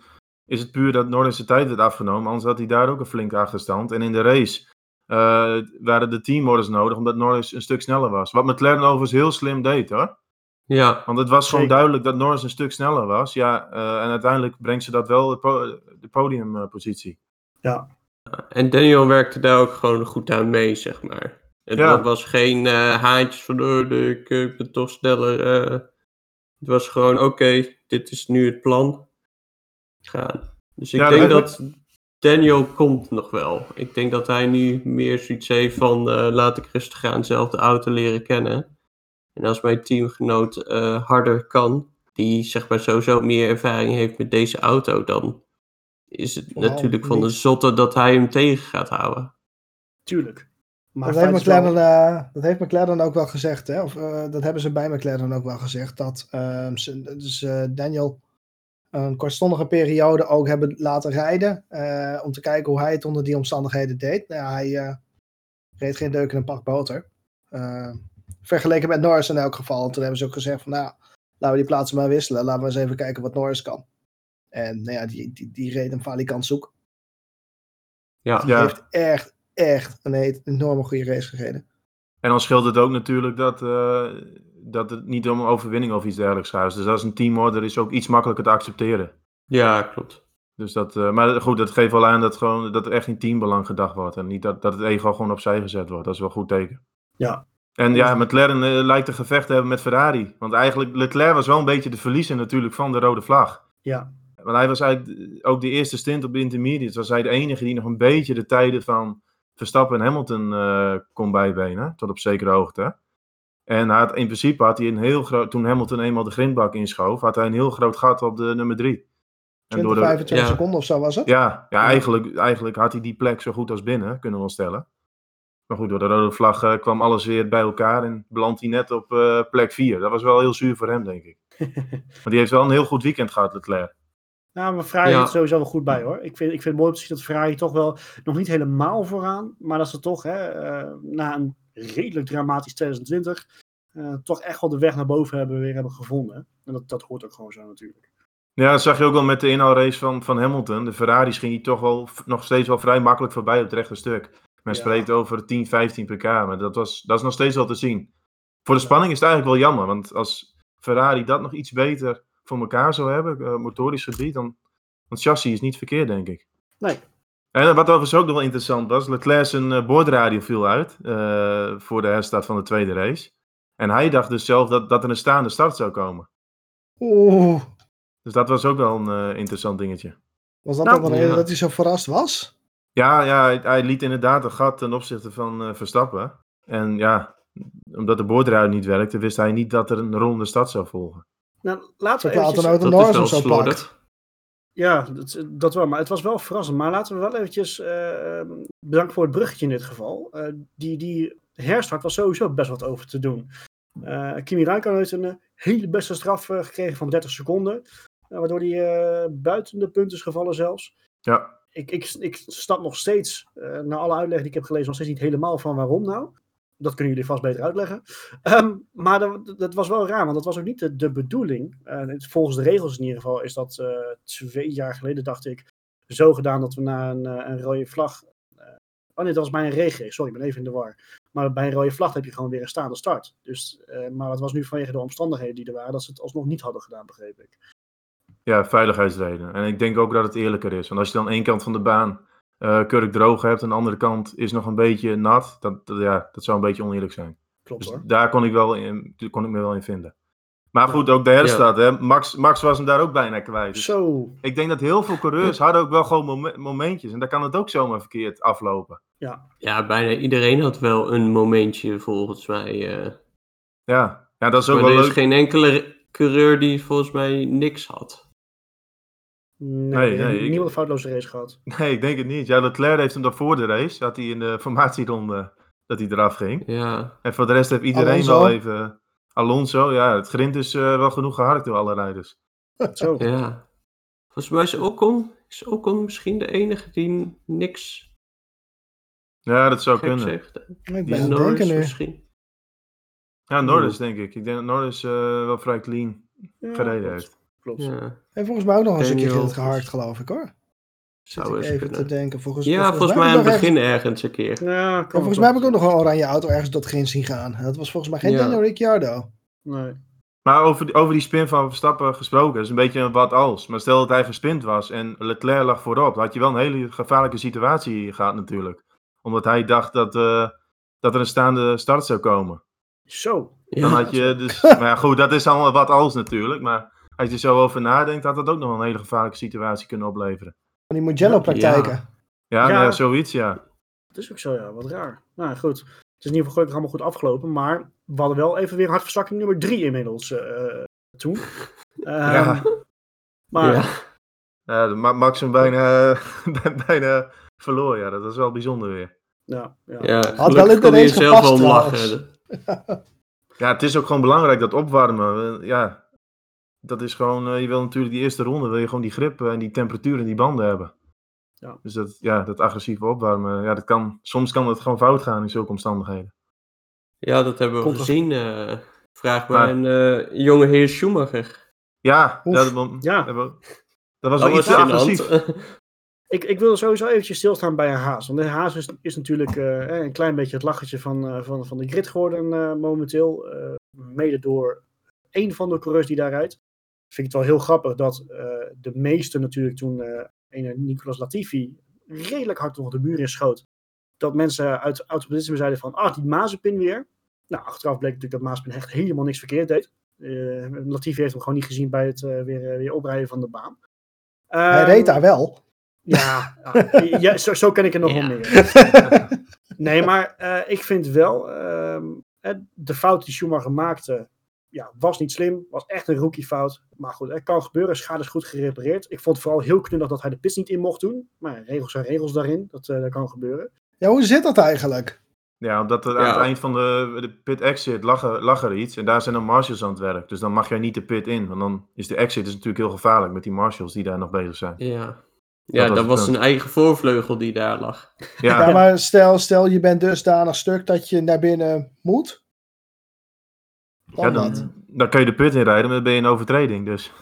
is het puur dat Norris de tijd werd afgenomen. Anders had hij daar ook een flinke achterstand. En in de race waren de teamorders nodig, omdat Norris een stuk sneller was. Wat McLaren overigens heel slim deed hoor. Ja. Want het was gewoon duidelijk dat Norris een stuk sneller was. Ja, en uiteindelijk brengt ze dat wel de, po de podiumpositie. Ja, en Daniel werkte daar ook gewoon goed aan mee, zeg maar. Het ja. was geen uh, haantjes van, oh, ik, ik ben toch sneller. Uh, het was gewoon, oké, okay, dit is nu het plan. Gaan. Dus ik ja, denk dat Daniel komt nog wel. Ik denk dat hij nu meer zoiets heeft van, uh, laat ik rustig aan zelf de auto leren kennen. En als mijn teamgenoot harder kan, die zeg maar sowieso meer ervaring heeft met deze auto, dan is het wow, natuurlijk van de zotte dat hij hem tegen gaat houden. Tuurlijk. Maar dat, heeft McLaren, wel... uh, dat heeft McLaren ook wel gezegd, hè? of uh, dat hebben ze bij McLaren ook wel gezegd, dat uh, ze, dus, Daniel een kortstondige periode ook hebben laten rijden, om te kijken hoe hij het onder die omstandigheden deed. Nou, hij reed geen deuk in een pak boter. vergeleken met Norris in elk geval. En toen hebben ze ook gezegd van, nou, laten we die plaatsen maar wisselen. Laten we eens even kijken wat Norris kan. En nou ja, die, die, die reed een falikant zoek. Ja, die heeft echt, echt een enorme goede race gereden. En dan scheelt het ook natuurlijk dat, uh, dat het niet om een overwinning of iets dergelijks gaat. Dus als een teamorder is ook iets makkelijker te accepteren. Ja, klopt. Dus dat, uh, maar goed, dat geeft wel aan dat, gewoon, dat er echt in teambelang gedacht wordt. En niet dat, dat het ego gewoon opzij gezet wordt. Dat is wel een goed teken. Ja. En ja, McLaren uh, lijkt een gevecht te hebben met Ferrari. Want eigenlijk, Leclerc was wel een beetje de verliezer natuurlijk van de rode vlag. Ja. Want hij was eigenlijk ook de eerste stint op de intermediates. Was hij de enige die nog een beetje de tijden van Verstappen en Hamilton uh, kon bijbenen. Tot op zekere hoogte. En had, in principe had hij een heel groot. Toen Hamilton eenmaal de grindbak inschoof, had hij een heel groot gat op de nummer 3. 20, 25 ja. seconden of zo was het? Ja, ja eigenlijk, eigenlijk had hij die plek zo goed als binnen, kunnen we stellen. Maar goed, door de rode vlag eh, kwam alles weer bij elkaar en belandt hij net op eh, plek 4. Dat was wel heel zuur voor hem, denk ik. maar die heeft wel een heel goed weekend gehad, Leclerc. Nou, maar Ferrari Ja. zit sowieso wel goed bij hoor. Ik vind, ik vind het mooi om te zien dat Ferrari toch wel nog niet helemaal vooraan, maar dat ze toch hè, eh, na een redelijk dramatisch 2020 eh, toch echt wel de weg naar boven hebben weer hebben gevonden. En dat, dat hoort ook gewoon zo natuurlijk. Ja, dat zag je ook wel met de inhaalrace van, van Hamilton. De Ferraris ging hij toch wel nog steeds wel vrij makkelijk voorbij op het rechte stuk. Men Ja. spreekt over 10, 15 pk, maar dat, was, dat is nog steeds wel te zien. Voor de spanning is het eigenlijk wel jammer, want als Ferrari dat nog iets beter voor elkaar zou hebben, eh, motorisch gebied, dan, want chassis is niet verkeerd, denk ik. Nee. En wat overigens ook nog wel interessant was, Leclerc zijn eh, boordradio viel uit eh, voor de herstart van de tweede race. En hij dacht dus zelf dat, dat er een staande start zou komen. Oeh, Dus dat was ook wel een eh, interessant dingetje. was dat Nou, dan de reden ja. dat hij zo verrast was? Ja, ja hij, hij liet inderdaad een gat ten opzichte van eh, Verstappen. En ja, omdat de boordradio niet werkte, wist hij niet dat er een ronde start zou volgen. Nou, laten we is Norris wel hem zo slordig. Ja, dat, dat wel. Maar het was wel verrassend. Maar laten we wel eventjes... eh, bedankt voor het bruggetje in dit geval. Eh, die, die herstart was sowieso best wat over te doen. Eh, Kimi Räikkönen heeft een hele beste straf gekregen van 30 seconden. waardoor hij eh, buiten de punten is gevallen zelfs. Ja, Ik, ik, ik snap nog steeds, eh na alle uitleg die ik heb gelezen, nog steeds niet helemaal van waarom nou. Dat kunnen jullie vast beter uitleggen. Ehm, maar dat, dat was wel raar, want dat was ook niet de, bedoeling. Volgens de regels in ieder geval is dat eh, twee jaar geleden, dacht ik, zo gedaan dat we na een, eh, een rode vlag. eh, oh nee, dat was bij een regen. Sorry, ik ben even in de war. Maar bij een rode vlag heb je gewoon weer een staande start. Dus, maar het was nu vanwege de omstandigheden die er waren, dat ze het alsnog niet hadden gedaan, begreep ik. ja, veiligheidsredenen. En ik denk ook dat het eerlijker is. Want als je dan één kant van de baan eh keurig droog hebt en de andere kant is nog een beetje nat, dat, dat- ja, dat zou een beetje oneerlijk zijn. Klopt Dus hoor. daar kon ik, wel in, kon ik me wel in vinden. Maar goed, ook de herstart. Hè? Max, Max was hem daar ook bijna kwijt. Dus Zo, ik denk dat heel veel coureurs hadden ook wel gewoon momen- momentjes. En daar kan het ook zomaar verkeerd aflopen. Ja, bijna iedereen had wel een momentje volgens mij. eh. Ja, ja dat is ook maar wel er is geen enkele coureur die volgens mij niks had. Nee, Nee, ik heb nee, niemand een foutloze race gehad. Nee, ik denk het niet. Ja, Leclerc heeft hem dan voor de race. Had hij in de formatieronde dat hij eraf ging. Ja, En voor de rest heeft iedereen Alonso. wel even... Alonso, ja, het grind is eh, wel genoeg geharkt door alle rijders. Zo. ja. Volgens mij is Ocon, is Ocon misschien de enige die niks Ja, dat zou kunnen. heeft. Ik ben Norris misschien. Ja, Norris denk ik. Ik denk dat Norris eh, wel vrij clean Ja, gereden heeft. Klopt. Ja, En volgens mij ook nog een stukje Daniel grind geharkt, was- geloof ik hoor. Zit zou ik eens even kunnen. te denken. Volgens, Ja, volgens mij aan het begin ergens een keer. Ja, kan ergens- volgens mij heb ik ook nog een oranje auto ergens dat grind zien gaan. Dat was volgens mij geen Ja. Daniel Ricciardo. Nee. Maar over, die- over die spin van Verstappen gesproken, is een beetje een wat als. Maar stel dat hij verspind was en Leclerc lag voorop, dan had je wel een hele gevaarlijke situatie gehad natuurlijk. Omdat hij dacht dat, eh, dat er een staande start zou komen. Zo. Dan Ja, had je dus, maar ja, goed, dat is allemaal wat als natuurlijk. Maar als je er zo over nadenkt, had dat ook nog wel een hele gevaarlijke situatie kunnen opleveren. Van die Mugello-praktijken. Ja. Ja, Ja. nou ja, zoiets, ja. Dat is ook zo, ja. Wat raar. Nou goed. Het is in ieder geval gelukkig allemaal goed afgelopen. Maar we hadden wel even weer hartverzakking nummer drie inmiddels eh, toen. Ehm, Ja. Maar ja. ja Max hem bijna, bijna verloor, ja. Dat was wel bijzonder weer. ja, ja. Ja, wel race zelf gepast lachen. Ja, het is ook gewoon belangrijk dat opwarmen. Eh, Ja, dat is gewoon, eh, je wil natuurlijk die eerste ronde, wil je gewoon die grip en die temperatuur in die banden hebben. Ja. Dus dat, ja, dat agressieve opwarmen, ja, dat kan, soms kan het gewoon fout gaan in zulke omstandigheden. Ja, dat hebben we Komt gezien. eh vraag bij Maar- een eh, jonge heer Schumacher. Ja, Oef. dat, Ja. dat, wa- dat was Dat wel was iets te agressief. Ik, ik wil sowieso eventjes stilstaan bij een haas. Want de haas is, is natuurlijk eh, een klein beetje het lachertje van, eh, van, van de grid geworden eh, momenteel. Eh, mede door één van de coureurs die daar rijdt. Vind ik het wel heel grappig dat eh, de meeste natuurlijk toen eh ene Nicolas Latifi redelijk hard nog de muur in schoot. Dat mensen uit automatisme zeiden van, ah, die Mazepin weer. Nou, achteraf bleek natuurlijk dat Mazepin echt helemaal niks verkeerd deed. Eh, Latifi heeft hem gewoon niet gezien bij het eh, weer, weer oprijden van de baan. Hij Ehm, reed daar wel. ja, ja, ja, zo, zo ken ik er nog Ja. wel meer. Nee, maar eh, ik vind wel, ehm, eh, de fout die Schumacher maakte, ja, was niet slim. Was echt een rookiefout. Maar goed, het kan gebeuren. Schade is goed gerepareerd. Ik vond het vooral heel knullig dat hij de pits niet in mocht doen. Maar regels zijn regels daarin. Dat, eh, dat kan gebeuren. Ja, hoe zit dat eigenlijk? Ja, omdat er aan het eind van de, de pit exit lag er, lag er iets. En daar zijn dan marshals aan het werk. Dus dan mag jij niet de pit in. Want dan is de exit is natuurlijk heel gevaarlijk met die marshals die daar nog bezig zijn. Ja, ja was dat was zijn eigen voorvleugel die daar lag. Ja, Ja, maar stel, stel je bent dusdanig stuk dat je naar binnen moet. Dan ja dan, dan kun je de pit inrijden, maar dan ben je in overtreding. Dus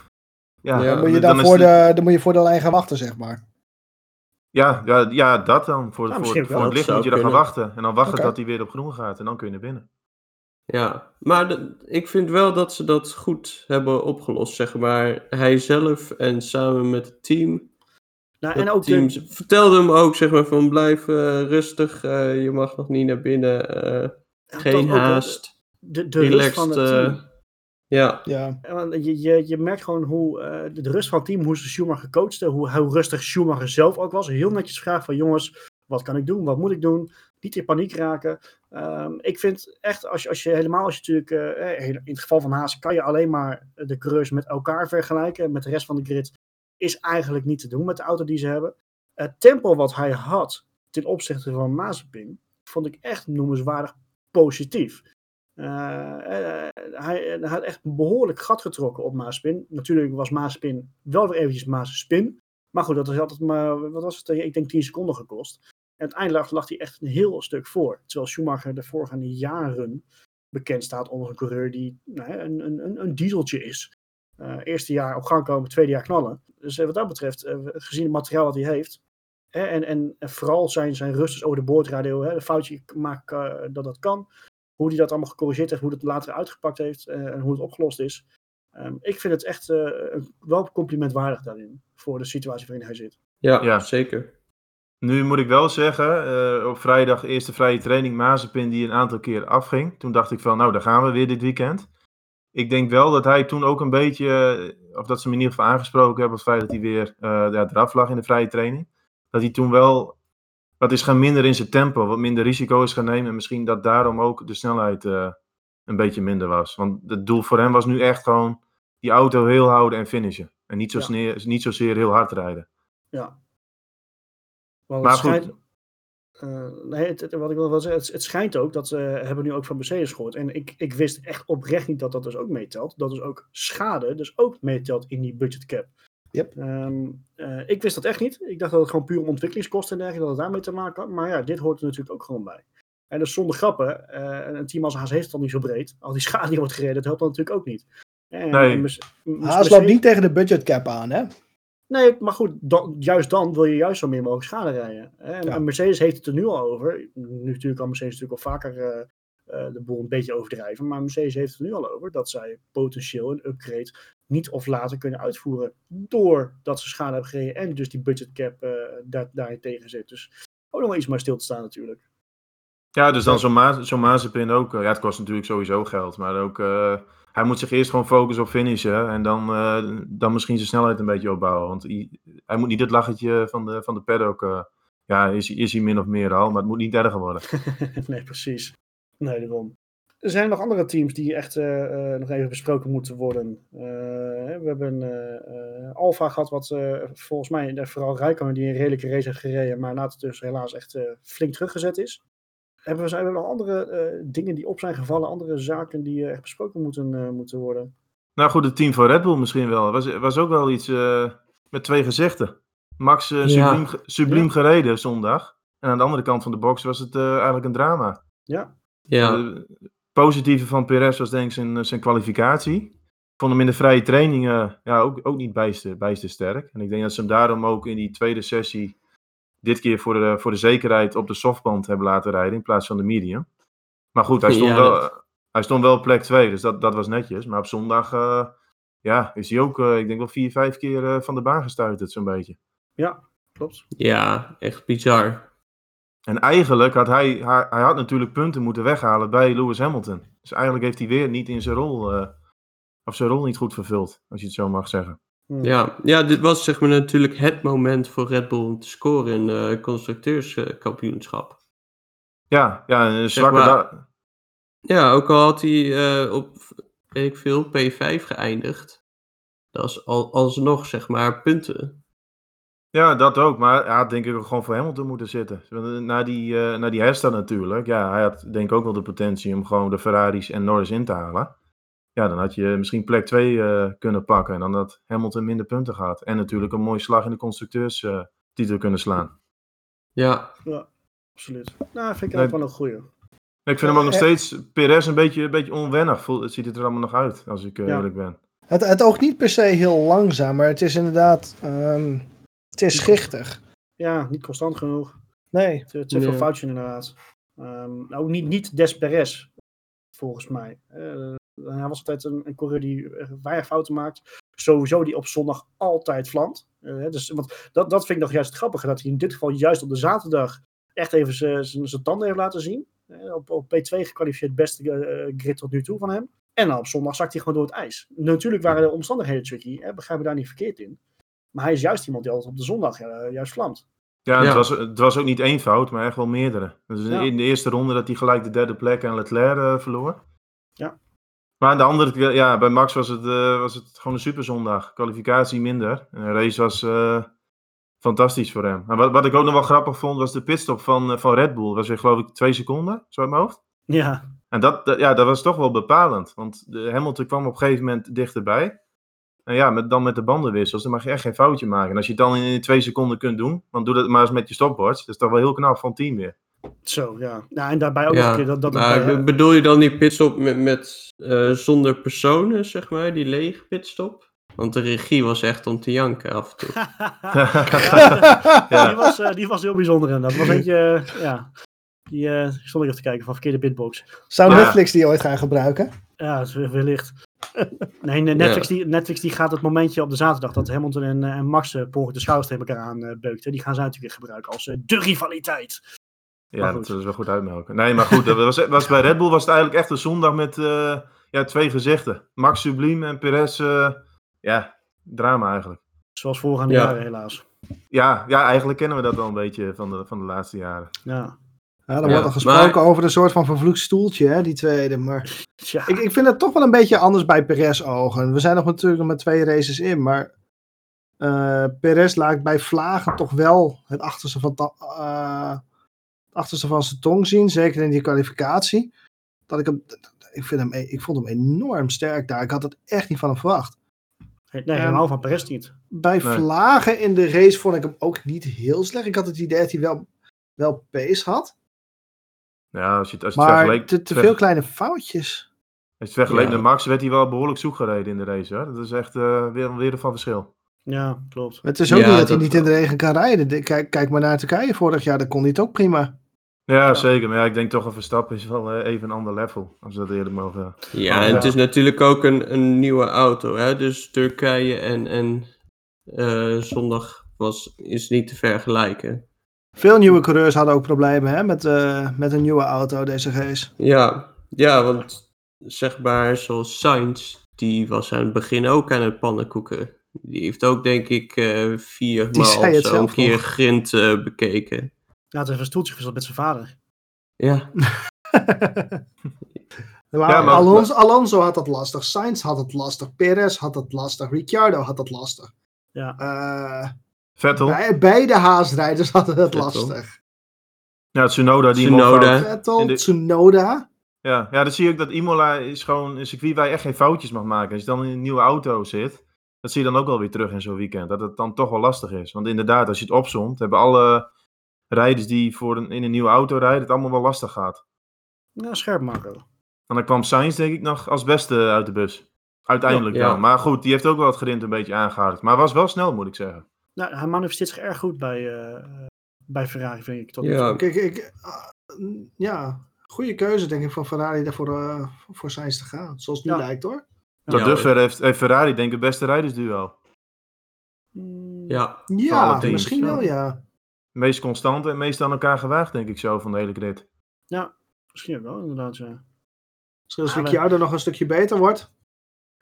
ja, Ja, Dan moet je dan dan, voor het- de, dan moet je voor de lijn gaan wachten, zeg maar. Ja, ja, ja, dat dan. Voor, Ja, voor, misschien voor het licht Dat moet je dan gaan wachten. En dan wachten tot hij weer op groen gaat. En dan kun je naar binnen. Ja, maar de- ik vind wel dat ze dat goed hebben opgelost, zeg maar. Hij zelf en samen met het team. Nou, Het en ook team de, vertelde hem ook, zeg maar, van blijf eh, rustig, eh, je mag nog niet naar binnen, eh, geen dat haast, de, de rust relaxed. van het eh, team. ja, Ja, Je, je, je merkt gewoon hoe eh, de, rust van het team, hoe ze Schumacher coachte, hoe, hoe rustig Schumacher zelf ook was. Heel netjes vragen van jongens, wat kan ik doen, wat moet ik doen? Niet in paniek raken. Ehm, ik vind echt, als je, als je helemaal, als je natuurlijk, eh, in het geval van Haas, kan je alleen maar de coureurs met elkaar vergelijken. Met de rest van de grid is eigenlijk niet te doen met de auto die ze hebben. Het tempo wat hij had ten opzichte van Mazepin, vond ik echt noemenswaardig positief. Eh, eh, hij, hij had echt een behoorlijk gat getrokken op Maaspin. Natuurlijk was Maaspin wel weer eventjes Maaspin. Maar goed, dat is altijd maar, wat was het? Ik denk 10 seconden gekost. En uiteindelijk lag hij echt een heel stuk voor. Terwijl Schumacher de voorgaande jaren bekend staat onder een coureur die nou, een, een, een, dieseltje is. Eh, eerste jaar op gang komen, tweede jaar knallen. Dus eh, wat dat betreft, eh, gezien het materiaal wat hij heeft. En, en, vooral zijn, zijn over de boordradio, hè, de foutje eh, dat dat kan hoe hij dat allemaal gecorrigeerd heeft, hoe het later uitgepakt heeft eh, en hoe het opgelost is. Ehm, ik vind het echt eh, wel complimentwaardig daarin, voor de situatie waarin hij zit. ja, Ja. zeker. Nu moet ik wel zeggen, eh, op vrijdag eerste vrije training Mazepin die een aantal keer afging. Toen dacht ik van, nou daar gaan we weer dit weekend. Ik denk wel dat hij toen ook een beetje, of dat ze hem in ieder geval aangesproken hebben, op het feit dat hij weer eh, ja, eraf lag in de vrije training. Dat hij toen wel wat is gaan minder in zijn tempo, wat minder risico is gaan nemen. En misschien dat daarom ook de snelheid eh, een beetje minder was. Want het doel voor hem was nu echt gewoon die auto heel houden en finishen. En niet, zo Ja. sneer, niet zozeer heel hard rijden. Ja. Want Maar het goed. schijnt, eh, nee, het, het- wat ik wil wel zeggen, het, het schijnt ook, dat eh, hebben we nu ook van Mercedes gehoord. En ik, ik wist echt oprecht niet dat dat dus ook meetelt. Dat dus ook schade, dus ook meetelt in die budget cap. Yep. Ehm, eh, ik wist dat echt niet. Ik dacht dat het gewoon puur om ontwikkelingskosten en dergelijke, dat het daarmee te maken had. Maar ja, dit hoort er natuurlijk ook gewoon bij. En dus zonder grappen, eh, een team als Haas heeft het al niet zo breed. Al die schade die wordt gereden, dat helpt dan natuurlijk ook niet. En, Nee. Merce- Haas loopt niet tegen de budgetcap aan, hè? Nee, maar goed, dan- juist dan wil je juist zo min mogelijk schade rijden. hè. En, Ja. en Mercedes heeft het er nu al over. Nu natuurlijk kan Mercedes natuurlijk al vaker eh, eh, de boel een beetje overdrijven. Maar Mercedes heeft het er nu al over dat zij potentieel een upgrade niet of later kunnen uitvoeren. Doordat ze schade hebben gereden en dus die budgetcap eh daar, daarin tegen zit. Dus ook nog wel iets maar stil te staan natuurlijk. Ja, dus dan zo'n Ma zo'n Mazepin ook. eh, ja, het kost natuurlijk sowieso geld. Maar ook, eh, hij moet zich eerst gewoon focussen op finishen. En dan, eh, dan misschien zijn snelheid een beetje opbouwen. Want hij, hij moet niet het lachetje van de, van de paddock... eh, ja, is, hij- is hij min of meer al. Maar het moet niet erger worden. nee, precies. Nee, daarom. Er zijn nog andere teams die echt eh, eh, nog even besproken moeten worden. Eh, hè, we hebben eh eh, Alfa gehad, wat eh, volgens mij, vooral Rijkonen, die een redelijke race heeft gereden, maar later dus helaas echt eh, flink teruggezet is. Hebben we, zijn er nog andere eh, dingen die op zijn gevallen, andere zaken die echt besproken moeten, eh, moeten worden? Nou goed, het team van Red Bull misschien wel. Was, was ook wel iets eh, met twee gezichten. Max Ja. subliem, ge- subliem gereden zondag. En aan de andere kant van de box was het eh, eigenlijk een drama. Ja, Ja, Het positieve van Perez was denk ik zijn, zijn kwalificatie. Ik vond hem in de vrije trainingen ja, ook, ook niet bijster, bijster sterk. En ik denk dat ze hem daarom ook in die tweede sessie dit keer voor de, voor de zekerheid op de softband hebben laten rijden in plaats van de medium. Maar goed, hij stond, Ja, wel, dat- hij stond wel op plek 2, dus dat, dat was netjes. Maar op zondag eh, ja, is hij ook, eh, ik denk wel vier, vijf keer eh, van de baan gestuiterd zo'n beetje. ja, klopt. ja, echt bizar. En eigenlijk had hij, hij, hij had natuurlijk punten moeten weghalen bij Lewis Hamilton. Dus eigenlijk heeft hij weer niet in zijn rol, eh, of zijn rol niet goed vervuld, als je het zo mag zeggen. Hm. Ja, ja, dit was zeg maar natuurlijk het moment voor Red Bull om te scoren in het constructeurskampioenschap. Ja, ja een zwakke maar- Ja, ook al had hij eh, op, weet ik veel, P5 geëindigd. Dat is al, alsnog, zeg maar, punten. Ja, dat ook. Maar hij had denk ik ook gewoon voor Hamilton moeten zitten. Na die, uh, na die herstart natuurlijk. Ja, hij had denk ik ook wel de potentie om gewoon de Ferraris en Norris in te halen. Ja, dan had je misschien plek 2 uh, eh, kunnen pakken. En dan dat Hamilton minder punten gaat. En natuurlijk een mooie slag in de constructeurstitel uh, kunnen slaan. Ja. ja, absoluut. Nou, vind ik nee, wel een goeie. Ik vind hem ook nog steeds, Perez, een beetje, een beetje onwennig. Het ziet het er allemaal nog uit, als ik uh, ja. eerlijk ben. Het, het oogt niet per se heel langzaam, maar het is inderdaad... Um, het is schichtig. Ja, niet constant genoeg. Nee. Te, te veel foutjes inderdaad. Um, nou, niet, niet Des Perez, volgens mij. Uh, hij was altijd een, een coureur die weinig fouten maakt. Sowieso die op zondag altijd vlamt. Uh, dus, want dat, dat vind ik nog juist het grappige. Dat hij in dit geval juist op de zaterdag echt even zijn tanden heeft laten zien. Uh, op, op P2 gekwalificeerd beste uh, grid tot nu toe van hem. En dan op zondag zakt hij gewoon door het ijs. Natuurlijk waren de omstandigheden tricky. Hè, begrijp me daar niet verkeerd in. Maar hij is juist iemand die altijd op de zondag juist vlamt. Ja, ja. Het, was, het was ook niet één fout, maar echt wel meerdere. Dus ja. in de eerste ronde dat hij gelijk de derde plek aan Leclerc verloor. Ja. Maar aan de andere ja, bij Max was het, uh, was het gewoon een superzondag. Kwalificatie minder. En de race was uh, fantastisch voor hem. En wat, wat ik ook nog wel grappig vond, was de pitstop van, uh, van Red Bull. Was weer geloof ik twee seconden, zo uit mijn hoofd. Ja. En dat, dat, ja, dat was toch wel bepalend. Want de Hamilton kwam op een gegeven moment dichterbij. En ja, met, dan met de bandenwissels, dan mag je echt geen foutje maken. En als je het dan in twee seconden kunt doen, dan doe dat maar eens met je stopwatch. Dat is toch wel heel knap van team weer. Zo, ja. Nou, en daarbij ook ja, nog een keer dat... dat maar bij, bedoel je dan die pitstop met, met uh, zonder personen, zeg maar, die lege pitstop? Want de regie was echt om te janken af en toe. ja, die, was, uh, die was heel bijzonder en dat was een beetje, uh, ja... Die uh, stond ik even te kijken van verkeerde bitbox. Zou ja. Netflix die ooit gaan gebruiken? Ja, wellicht. nee, Netflix, ja. die, Netflix die gaat het momentje op de zaterdag dat Hamilton en, en Max uh, de schouders tegen elkaar aan beukten. Die gaan ze natuurlijk gebruiken als de rivaliteit. Ja, dat is wel goed uitmelken. Nee, maar goed, dat was, was bij Red Bull was het eigenlijk echt een zondag met uh, ja, twee gezichten. Max Sublime en Perez, uh, ja, drama eigenlijk. Zoals voorgaande ja. jaren helaas. Ja, ja, eigenlijk kennen we dat wel een beetje van de, van de laatste jaren. Ja. Ja, er wordt al gesproken maar... over een soort van vervloekt stoeltje, hè, die tweede. Maar ja. ik, ik vind het toch wel een beetje anders bij Perez ogen. We zijn nog natuurlijk nog met twee races in, maar uh, Perez laat bij vlagen toch wel het achterste van, uh, achterste van zijn tong zien, zeker in die kwalificatie. Dat ik, hem, ik, vind hem, ik vond hem enorm sterk daar. Ik had het echt niet van hem verwacht. Nee, helemaal van Perez niet. Bij nee. vlagen in de race vond ik hem ook niet heel slecht. Ik had het idee dat hij wel, wel pace had. Ja, als je, als je maar het te, te veel kleine foutjes. Als je het vergeleek ja. met Max, werd hij wel behoorlijk zoek gereden in de race. Hè? Dat is echt uh, weer, weer van verschil. Ja, klopt. Het is ook ja, niet dat, dat hij niet in de regen kan rijden. Kijk, kijk maar naar Turkije vorig jaar, daar kon hij het ook prima. Ja, ja, zeker. Maar ja, ik denk toch een Verstappen is wel uh, even een ander level. Als we dat eerder mogen. Ja, en het is natuurlijk ook een, een nieuwe auto. Hè? Dus Turkije en, en uh, zondag was, is niet te vergelijken. Veel nieuwe coureurs hadden ook problemen hè, met, uh, met een nieuwe auto deze race. Ja, ja, want zeg maar zoals Sainz, die was aan het begin ook aan het pannenkoeken. Die heeft ook denk ik uh, vier maal zo een keer nog. grind uh, bekeken. Ja, het heeft een stoeltje gezet met zijn vader. Ja. maar ja, maar, Alonso, Alonso had het lastig, Sainz had het lastig, Perez had het lastig, Ricciardo had het lastig. Ja. Uh, Vettel. Bij, beide haasrijders hadden het Vettel. lastig. Ja, Tsunoda. Die Tsunoda. Vettel, de... Tsunoda. Ja, ja, dan zie je ook dat Imola is gewoon een circuit waar je echt geen foutjes mag maken. Als je dan in een nieuwe auto zit, dat zie je dan ook wel weer terug in zo'n weekend. Dat het dan toch wel lastig is. Want inderdaad, als je het opzomt, hebben alle rijders die voor een, in een nieuwe auto rijden, het allemaal wel lastig gaat. Ja, scherp maken. En dan kwam Sainz denk ik nog als beste uit de bus. Uiteindelijk ja, ja. wel. Maar goed, die heeft ook wel het grind een beetje aangehaald. Maar was wel snel, moet ik zeggen. Nou, hij manifesteert zich erg goed bij, uh, bij Ferrari, vind ik. Tot ja, kijk, ik, uh, ja, goede keuze denk ik van Ferrari daarvoor uh, voor Sainz te gaan. Zoals het nu ja. lijkt hoor. Tot ja, dusver heeft, heeft, Ferrari denk ik het beste rijdersduo. Ja, ja misschien wel ja. Meest constante en meest aan elkaar gewaagd denk ik zo van de hele grid. Ja, misschien wel inderdaad ja. Misschien als Ricciardo nog een stukje beter wordt.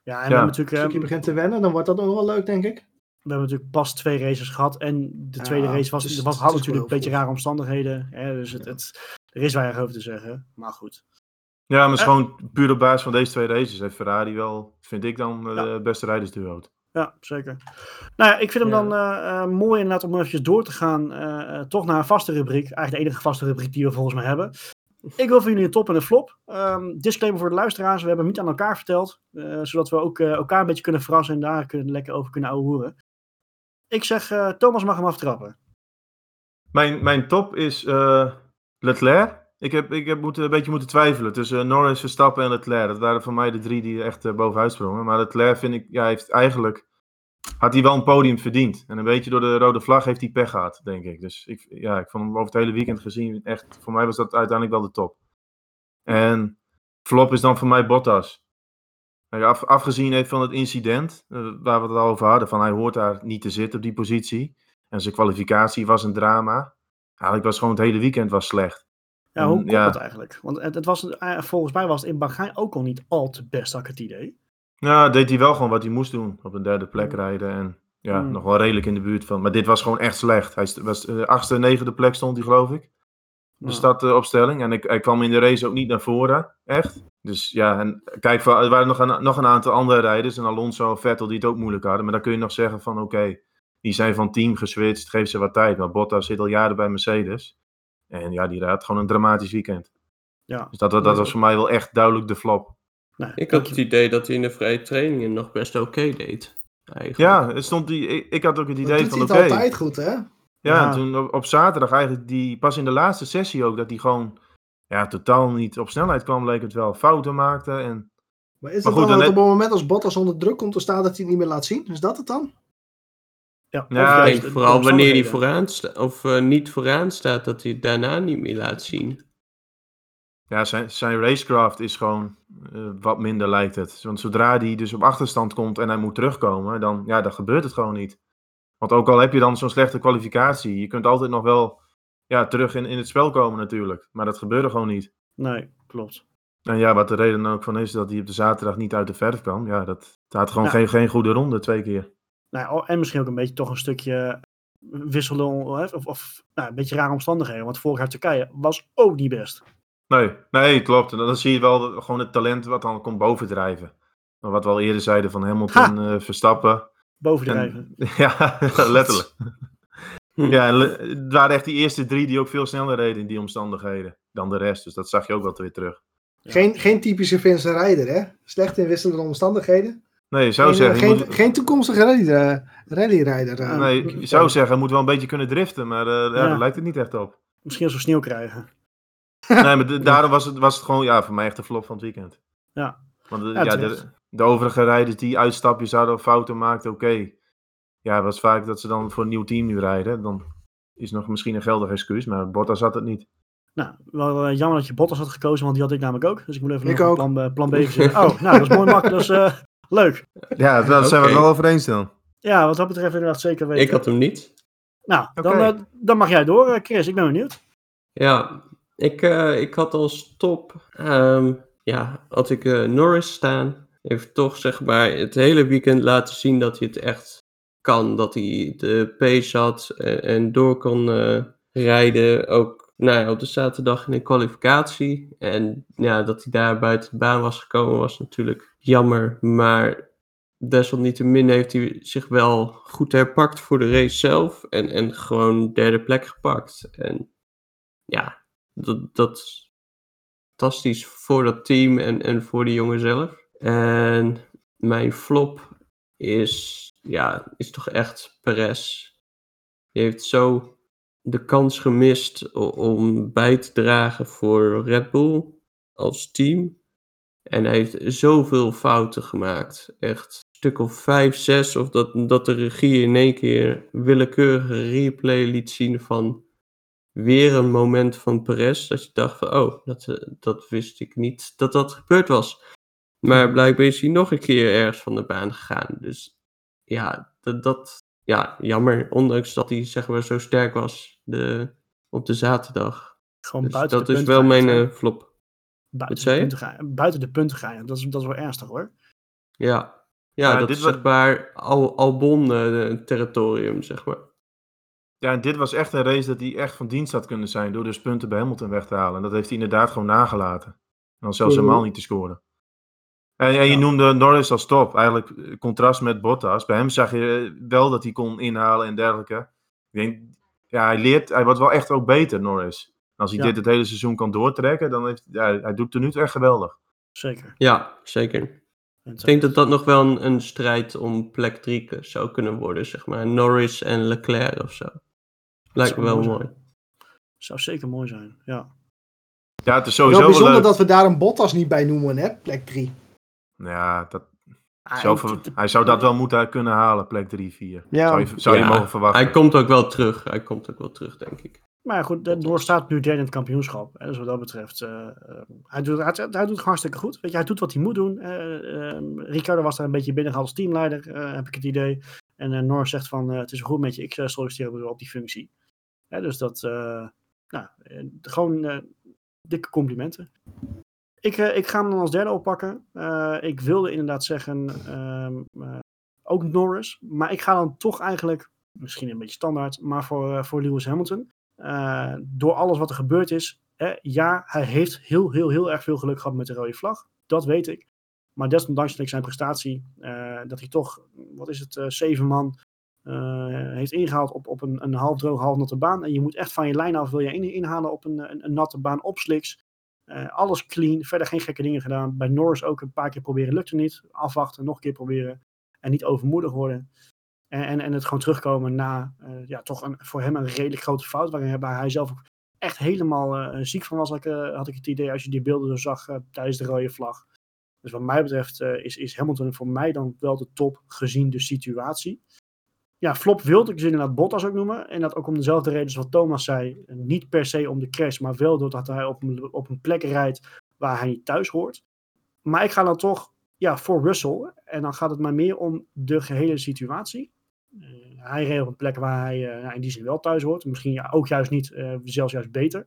Ja, en ja. natuurlijk... Een stukje um, begint te wennen, dan wordt dat nog wel leuk denk ik. We hebben natuurlijk pas twee races gehad. En de tweede ja, race was, dus, was, had natuurlijk een beetje rare omstandigheden. Hè, dus het, het, er is weinig over te zeggen. Maar goed. Ja, maar uh, gewoon puur op basis van deze twee races heeft Ferrari wel, vind ik dan, de ja. beste rijdersduo. Ja, zeker. Nou ja, ik vind hem Ja. dan eh, eh, mooi inderdaad om eventjes door te gaan. eh, eh, toch naar een vaste rubriek. Eigenlijk de enige vaste rubriek die we volgens mij hebben. Ik wil voor jullie een top en een flop. Ehm, disclaimer voor de luisteraars. We hebben hem niet aan elkaar verteld. eh, zodat we ook eh, elkaar een beetje kunnen verrassen en daar kunnen, lekker over kunnen ouwehoeren. Ik zeg, eh, Thomas mag hem aftrappen. Mijn, mijn top is eh, Leclerc. Ik heb, ik heb moeten, een beetje moeten twijfelen tussen eh, Norris, Verstappen en Leclerc. Dat waren voor mij de drie die echt eh, bovenuit sprongen. Maar Leclerc vind ik, ja, heeft eigenlijk, had hij wel een podium verdiend. En een beetje door de rode vlag heeft hij pech gehad, denk ik. Dus ik, ja, ik vond hem over het hele weekend gezien echt, voor mij was dat uiteindelijk wel de top. En flop is dan voor mij Bottas. Nou ja, Af, afgezien heeft van het incident, eh, waar we het al over hadden, van hij hoort daar niet te zitten op die positie. En zijn kwalificatie was een drama. Eigenlijk was gewoon het hele weekend was slecht. Ja, hoe Mm, komt ja. dat eigenlijk? Want het, het was, eh, volgens mij was het in Bahrein ook al niet al te best, had ik het idee. Nou, deed hij wel gewoon wat hij moest doen. Op een derde plek rijden. En ja, Mm. nog wel redelijk in de buurt van. Maar dit was gewoon echt slecht. Hij was de achtste, negende plek stond hij, geloof ik. De Ja. startopstelling. En ik, hij kwam in de race ook niet naar voren. Echt. Dus ja, en kijk, er waren nog een, nog een aantal andere rijders. En Alonso en Vettel die het ook moeilijk hadden. Maar dan kun je nog zeggen van oké, die zijn van team geswitcht. Geef ze wat tijd. Maar Bottas zit al jaren bij Mercedes. En ja, die had gewoon een dramatisch weekend. Ja. Dus dat, dat was voor mij wel echt duidelijk de flop. Nou, Ik had het idee dat hij in de vrije trainingen nog best oké deed. Eigenlijk. Ja, het stond die, ik, ik had ook het idee van hij oké. het altijd goed, hè? Ja, Ja. en toen op, op zaterdag eigenlijk, die, pas in de laatste sessie ook, dat hij gewoon ja, totaal niet op snelheid kwam, leek het wel. Fouten maakte en... Maar is Maar het goed, dan dan dat op het moment als Bottas onder druk komt te staan dat hij het niet meer laat zien? Is dat het dan? Ja, Ja, Ik denk vooral wanneer hij vooraan staat, of eh, niet vooraan staat, dat hij het daarna niet meer laat zien. Ja, zijn, zijn racecraft is gewoon eh, wat minder lijkt het. Want zodra hij dus op achterstand komt en hij moet terugkomen, dan, ja, dan gebeurt het gewoon niet. Want ook al heb je dan zo'n slechte kwalificatie, je kunt altijd nog wel ja, terug in, in het spel komen natuurlijk. Maar dat gebeurde gewoon niet. Nee, klopt. En ja, wat de reden ook van is dat hij op de zaterdag niet uit de verf kwam. Ja, dat, dat had gewoon Ja. geen, geen goede ronde twee keer. Nou, en misschien ook een beetje toch een stukje wisselen of, of nou, een beetje rare omstandigheden. Want vorig jaar Turkije was ook niet best. Nee, nee, klopt. En dan zie je wel gewoon het talent wat dan komt bovendrijven. Maar wat we al eerder zeiden van Hamilton, eh, Verstappen. Bovendrijven. En, ja, letterlijk. Hm. Ja, het waren echt die eerste drie die ook veel sneller reden in die omstandigheden dan de rest. Dus dat zag je ook wel weer terug. Ja. Geen, geen typische Vincent Rijder, hè? Slecht in wisselende omstandigheden. Nee, je zou geen, zeggen, je geen, moet, geen toekomstige rally, eh, rallyrijder. eh. nee, je zou zeggen, hij moet wel een beetje kunnen driften. Maar eh, ja, daar lijkt het niet echt op. Misschien als we sneeuw krijgen. Nee, maar de- daarom was het, was het gewoon ja, voor mij echt de flop van het weekend. Ja. Want Ja, ja, terecht. de, de overige rijders die uitstapjes hadden of fouten maakten, oké. Ja, het was vaak dat ze dan voor een nieuw team nu rijden. Dan is nog misschien een geldig excuus, maar Bottas had het niet. Nou, wel eh, jammer dat je Bottas had gekozen, want die had ik namelijk ook. Dus ik moet even Ik nog. Plan, B- plan B verzinnen. Oh, nou, dat is mooi makkelijk. Dat is eh, leuk. Ja, daar zijn we het wel over eens dan. Ja, wat dat betreft inderdaad zeker weten. Ik had hem niet. Nou, dan, eh, dan mag jij door, Chris. Ik ben benieuwd. Ja, ik, eh, ik had als top, ehm, ja, had ik eh, Norris staan. Heeft toch zeg maar het hele weekend laten zien dat hij het echt kan. Dat hij de pace had en, door kon eh, rijden. Ook nou ja, op de zaterdag in de kwalificatie. En ja, dat hij daar buiten de baan was gekomen was natuurlijk jammer. Maar desalniettemin heeft hij zich wel goed herpakt voor de race zelf. En, en gewoon derde plek gepakt. En ja, dat, dat is fantastisch voor dat team en, en voor die jongen zelf. En mijn flop is, ja, is toch echt Perez. Die heeft zo de kans gemist om bij te dragen voor Red Bull als team. En hij heeft zoveel fouten gemaakt. Echt een stuk of vijf, zes. Of dat, dat de regie in één keer willekeurige replay liet zien van weer een moment van Perez. Dat je dacht van, oh, dat, eh, dat wist ik niet dat dat gebeurd was. Maar blijkbaar is hij nog een keer ergens van de baan gegaan. Dus ja, dat, dat ja, jammer. Ondanks dat hij zeg maar zo sterk was de, op de zaterdag. Gewoon Dus buiten dat de is wel mijn eh, flop. buiten, de punten gaan, buiten de punten gaan. Dat is, dat is wel ernstig hoor. Ja, ja Ja, dat dit is wa- zeg maar Al Albon-territorium, zeg maar. Ja, en dit was echt een race dat hij echt van dienst had kunnen zijn door dus punten bij Hamilton weg te halen. En dat heeft hij inderdaad gewoon nagelaten. En dan zelfs Mhm. helemaal niet te scoren. En, en je Ja. noemde Norris als top. Eigenlijk eh, contrast met Bottas. Bij hem zag je eh, wel dat hij kon inhalen en dergelijke. Ik denk, ja, hij leert, hij wordt wel echt ook beter, Norris. En als hij Ja. dit het hele seizoen kan doortrekken, dan heeft ja, hij doet het er nu toe echt geweldig. Zeker. Ja, zeker. Ik denk dat dat nog wel een, een strijd om plek 3 zou kunnen worden, zeg maar. Norris en Leclerc of zo. Lijkt me wel mooi mooi. zou zeker mooi zijn. Ja. Ja, het is sowieso wel bijzonder leuk. dat we daar een Bottas niet bij noemen, hè? Plek 3. Ja, dat, Ah, ver- hij zou dat wel moeten kunnen halen, plek 3, 4. Ja. Zou je, zou je mogen verwachten. Hij komt ook wel terug. Hij komt ook wel terug, denk ik. Maar goed, Noor staat nu derde in het kampioenschap. Hè, dus wat dat betreft, eh, eh, hij, doet, hij, hij doet het hartstikke goed. Weet je, hij doet wat hij moet doen. Eh, Ricardo was daar een beetje binnengehaald als teamleider, heb ik het idee. En eh Noor zegt van, eh, het is goed met je, ik uh, solliciteer op die functie. Hè, dus dat, eh, nou, gewoon dikke complimenten. Ik, eh, ik ga hem dan als derde oppakken. Eh, ik wilde inderdaad zeggen, ehm, eh, ook Norris. Maar ik ga dan toch eigenlijk, misschien een beetje standaard, maar voor, voor Lewis Hamilton. Door alles wat er gebeurd is. Hè, ja, hij heeft heel, heel, heel erg veel geluk gehad met de rode vlag. Dat weet ik. Maar desondanks zijn prestatie, dat hij toch, wat is het, uh, zeven man heeft ingehaald op, op een, een half droog, half natte baan. En je moet echt van je lijn af, wil je in, inhalen op een, een, een, natte baan op slicks. Uh, alles clean, verder geen gekke dingen gedaan. Bij Norris ook een paar keer proberen, lukte niet. Afwachten, nog een keer proberen. En niet overmoedig worden. En, en, en het gewoon terugkomen na uh, ja, toch een, voor hem een redelijk grote fout. Waarin hij zelf ook echt helemaal uh, ziek van was, had ik, uh, had ik het idee, als je die beelden zag tijdens de rode vlag. Dus wat mij betreft is, is Hamilton voor mij dan wel de top gezien de situatie. Ja, flop wilde ik ze inderdaad Bottas ook noemen. En dat ook om dezelfde reden zoals Thomas zei. Niet per se om de crash, maar wel doordat hij op een, op een plek rijdt waar hij niet thuis hoort. Maar ik ga dan toch ja, voor Russell. En dan gaat het maar meer om de gehele situatie. Uh, hij reed op een plek waar hij uh, nou, in die zin wel thuis hoort. Misschien ook juist niet, uh, zelfs juist beter.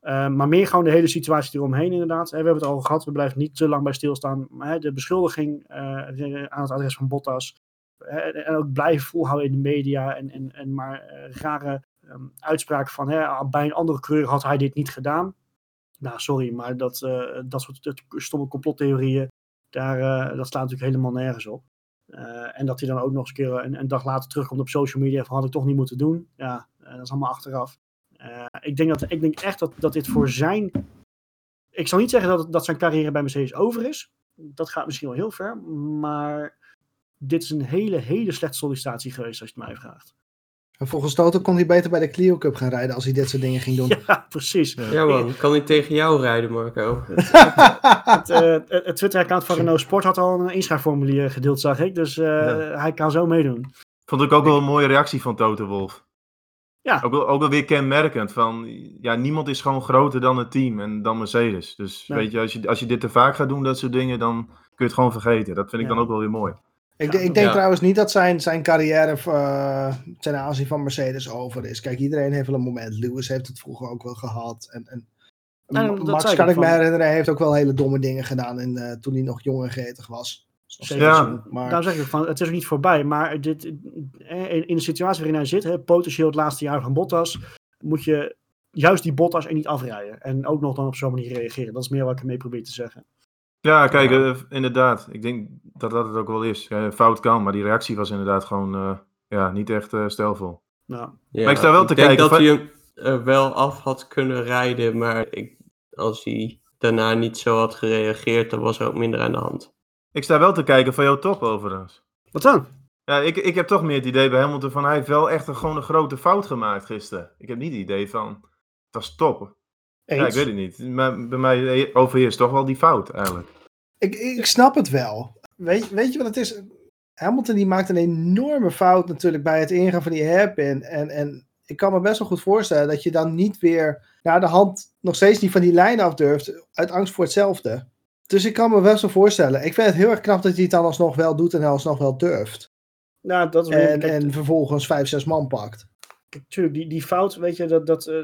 Maar meer gewoon de hele situatie eromheen inderdaad. we hebben het al gehad, we blijven niet te lang bij stilstaan. De beschuldiging aan het adres van Bottas. En ook blijven volhouden in de media. En, en, en maar uh, rare um, uitspraken van hè, bij een andere kleur had hij dit niet gedaan. Nou, sorry, maar dat, uh, dat soort stomme complottheorieën, daar, uh, dat slaat natuurlijk helemaal nergens op. En dat hij dan ook nog eens een keer een, een, dag later terugkomt op social media van had ik toch niet moeten doen. Ja, dat is allemaal achteraf. Ik, denk dat, ik denk echt dat, dat dit voor zijn. Ik zal niet zeggen dat, dat zijn carrière bij Mercedes over is. Dat gaat misschien wel heel ver. Maar dit is een hele, hele slechte sollicitatie geweest als je het mij vraagt. En volgens Toto kon hij beter bij de Clio Cup gaan rijden als hij dit soort dingen ging doen. Ja, precies. Ja man, kan hij tegen jou rijden Marco? het, uh, het Twitter-account van Renault Sport had al een inschrijfformulier gedeeld, zag ik. Dus uh, ja. hij kan zo meedoen. Vond ik ook wel een mooie reactie van Toto Wolf. Ja. Ook wel, ook wel weer kenmerkend van, ja, niemand is gewoon groter dan het team en dan Mercedes. Dus Nee. weet je als, je, als je dit te vaak gaat doen, dat soort dingen, dan kun je het gewoon vergeten. Dat vind ik Ja. dan ook wel weer mooi. Ik, Ja, ik denk ja. trouwens niet dat zijn, zijn carrière uh, ten aanzien van Mercedes over is. Kijk, iedereen heeft wel een moment. Lewis heeft het vroeger ook wel gehad. En, en Max kan ik me herinneren, hij heeft ook wel hele domme dingen gedaan in, uh, toen hij nog jong en gretig was. Zeker. Ja. Maar Daarom zeg ik ook van, het is ook niet voorbij. Maar dit, eh, in, in de situatie waarin hij zit, hè, potentieel het laatste jaar van Bottas, moet je juist die Bottas er niet afrijden. En ook nog dan op zo'n manier reageren. Dat is meer wat ik ermee probeer te zeggen. Ja, kijk, Ja. eh, inderdaad. Ik denk dat dat het ook wel is. Ja, fout kan, maar die reactie was inderdaad gewoon eh, ja, niet echt eh stijlvol. Nou, Ja, Maar ik sta wel te denk kijken dat van- hij hem er wel af had kunnen rijden, maar ik, als hij daarna niet zo had gereageerd, dan was er ook minder aan de hand. Ik sta wel te kijken van jouw top overigens. wat dan? Ja, ik, ik heb toch meer het idee bij Hamilton van hij heeft wel echt een, gewoon een grote fout gemaakt gisteren. Ik heb niet het idee van, het was top. Eens. Ja, ik weet het niet. Maar bij mij overheerst toch wel die fout eigenlijk. ik, ik snap het wel. Weet, weet je wat het is? Hamilton die maakt een enorme fout natuurlijk bij het ingaan van die hairpin. En, en ik kan me best wel goed voorstellen dat je dan niet weer naar de hand nog steeds niet van die lijn af durft. Uit angst voor hetzelfde. Dus ik kan me best wel voorstellen. Ik vind het heel erg knap dat hij het dan alsnog wel doet en alsnog wel durft. Nou, dat is En, en vervolgens vijf, zes man pakt. Kijk, tuurlijk, die, die fout, weet je, dat, dat, eh,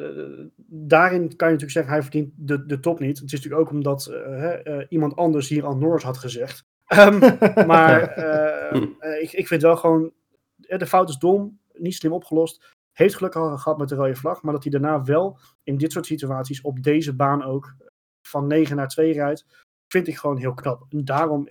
daarin kan je natuurlijk zeggen, hij verdient de, de top niet. Het is natuurlijk ook omdat eh, hè, eh, iemand anders hier al Norris had gezegd. Ehm, maar eh, eh, ik, ik vind wel gewoon, de fout is dom, niet slim opgelost. Heeft geluk al gehad met de rode vlag, maar dat hij daarna wel in dit soort situaties op deze baan ook van 9 naar 2 rijdt. vind ik gewoon heel knap. En daarom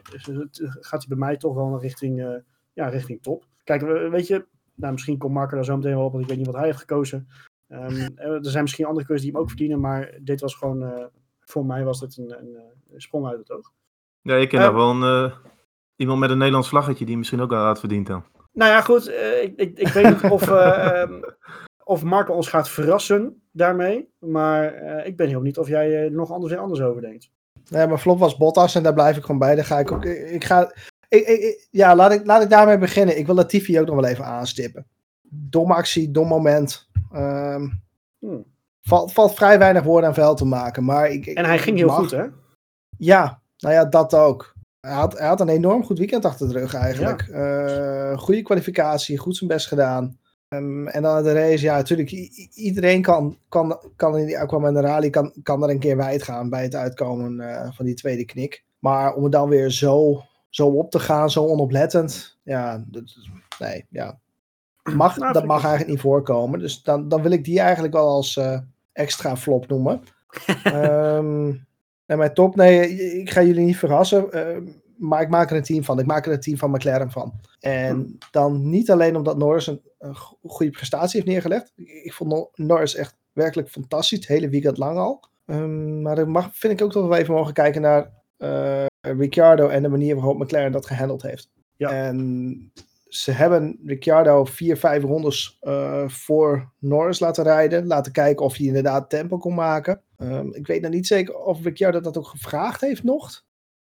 gaat hij bij mij toch wel naar richting, ja, richting top. Kijk, weet je, nou, misschien komt Marco daar zo meteen wel op, want ik weet niet wat hij heeft gekozen. Ehm, er zijn misschien andere keuzes die hem ook verdienen, maar dit was gewoon, voor mij was dit een, een, een, sprong uit het oog. Ja, ik ken uh, wel een, iemand met een Nederlands vlaggetje die misschien ook wel had verdiend dan. Nou ja, goed. Uh, ik, ik, ik, weet niet of, uh, of Marco ons gaat verrassen daarmee. Maar uh, ik ben heel niet of jij nog anders, anders over denkt. Nee, maar flop was Bottas en daar blijf ik gewoon bij. Daar ga ik ook. Ik ga, ik, ik, ja, laat ik, laat ik daarmee beginnen. Ik wil Latifi ook nog wel even aanstippen. Dom actie, dom moment. Um, hmm. valt, valt vrij weinig woorden aan vuil te maken. Maar ik, en hij ging heel goed, hè? Ja, nou ja, dat ook. Hij had, hij had een enorm goed weekend achter de rug eigenlijk. Ja. Uh, goede kwalificatie, goed zijn best gedaan. Um, en dan de race, ja, natuurlijk, iedereen kan, kan, kan in die Aquaman de Rally kan, kan er een keer wijd gaan bij het uitkomen uh, van die tweede knik. Maar om het dan weer zo, zo op te gaan, zo onoplettend, ja, dat, nee, ja. Mag, nou, dat mag eigenlijk niet voorkomen. Dus dan, dan wil ik die eigenlijk wel als uh, extra flop noemen. um, En mijn top, nee, ik ga jullie niet verrassen. Uh, maar ik maak er een team van. Ik maak er een team van McLaren van. En hm. dan niet alleen omdat Norris een, een goede prestatie heeft neergelegd. Ik vond Norris echt werkelijk fantastisch. Het hele weekend lang al. Um, maar dan mag, vind ik ook dat we even mogen kijken naar Ricciardo en de manier waarop McLaren dat gehandeld heeft. Ja. En ze hebben Ricciardo vier, vijf rondes uh, voor Norris laten rijden. Laten kijken of hij inderdaad tempo kon maken. Um, ik weet nog niet zeker of Ricciardo dat ook gevraagd heeft nog.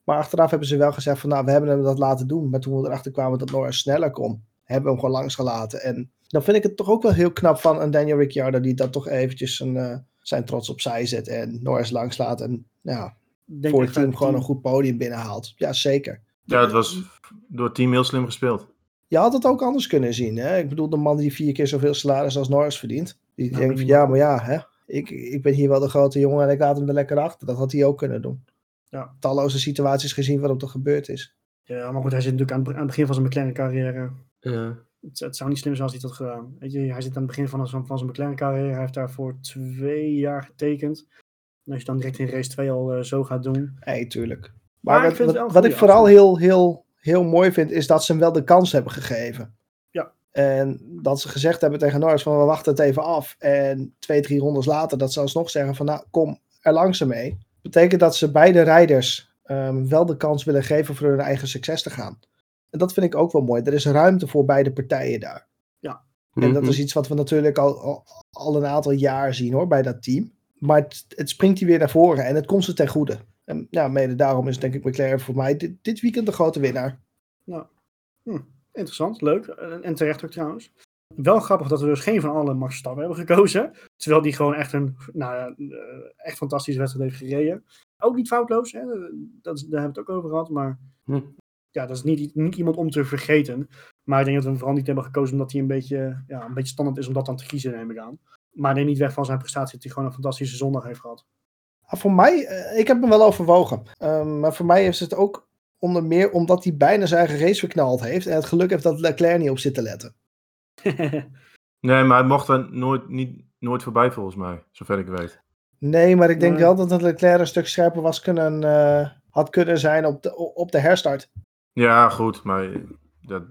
Maar achteraf hebben ze wel gezegd van nou, we hebben hem dat laten doen. Maar toen we erachter kwamen dat Norris sneller kon, hebben we hem gewoon langs gelaten. En dan vind ik het toch ook wel heel knap van een Daniel Ricciardo die dat toch eventjes een, uh, zijn trots opzij zet en Norris langs laat. En ja, voor het team gewoon een goed podium binnenhaalt. Ja, zeker. Ja, het was door het team heel slim gespeeld. Je had het ook anders kunnen zien. Hè? Ik bedoel, de man die vier keer zoveel salaris als Norris verdient. Die nou, denkt van ja, maar ja, hè? Ik, ik ben hier wel de grote jongen en ik laat hem er lekker achter. Dat had hij ook kunnen doen. Ja. Talloze situaties gezien waarop dat gebeurd is. Ja, maar goed, hij zit natuurlijk aan het, aan het begin van zijn McLaren carrière. Ja. Het, het, zou niet slim zijn als hij dat gedaan. Weet je, hij zit aan het begin van, van zijn McLaren carrière. Hij heeft daarvoor twee jaar getekend. En als je dan direct in race 2 al uh, zo gaat doen. Nee, tuurlijk. Maar, maar wat, wat, wat ik vooral heel, heel heel mooi vind, is dat ze hem wel de kans hebben gegeven. Ja. En dat ze gezegd hebben tegen Norris van we wachten het even af. En twee, drie rondes later dat ze alsnog zeggen van nou kom er langzaam mee. Betekent dat ze beide rijders um, wel de kans willen geven voor hun eigen succes te gaan. En dat vind ik ook wel mooi. Er is ruimte voor beide partijen daar. Ja. En dat is mhm. iets wat we natuurlijk al, al, al, een aantal jaar zien hoor, bij dat team. Maar het, het springt hier weer naar voren en het komt ze ten goede. En ja, mede daarom is denk ik McLaren voor mij dit, dit weekend de grote winnaar. Nou, hm, interessant, leuk. En terecht ook trouwens. Wel grappig dat we dus geen van alle Max Verstappen hebben gekozen. Terwijl die gewoon echt een nou eh, echt fantastische wedstrijd heeft gereden. Ook niet foutloos, hè? Dat, daar hebben we het ook over gehad. Maar hm. ja, dat is niet, niet iemand om te vergeten. Maar ik denk dat we hem vooral niet hebben gekozen omdat hij een beetje, ja, een beetje standaard is om dat dan te kiezen, neem ik aan. Maar neem niet weg van zijn prestatie dat hij gewoon een fantastische zondag heeft gehad. Ah, voor mij, uh, ik heb hem wel overwogen. Um, maar voor mij is het ook onder meer omdat hij bijna zijn eigen race verknald heeft. En het geluk heeft dat Leclerc niet op zit te letten. nee, maar hij mocht er nooit, niet, nooit voorbij volgens mij, zover ik weet. Nee, maar ik denk wel dat Leclerc een stuk scherper was kunnen, uh, had kunnen zijn op de, op de herstart. Ja, goed, maar dat,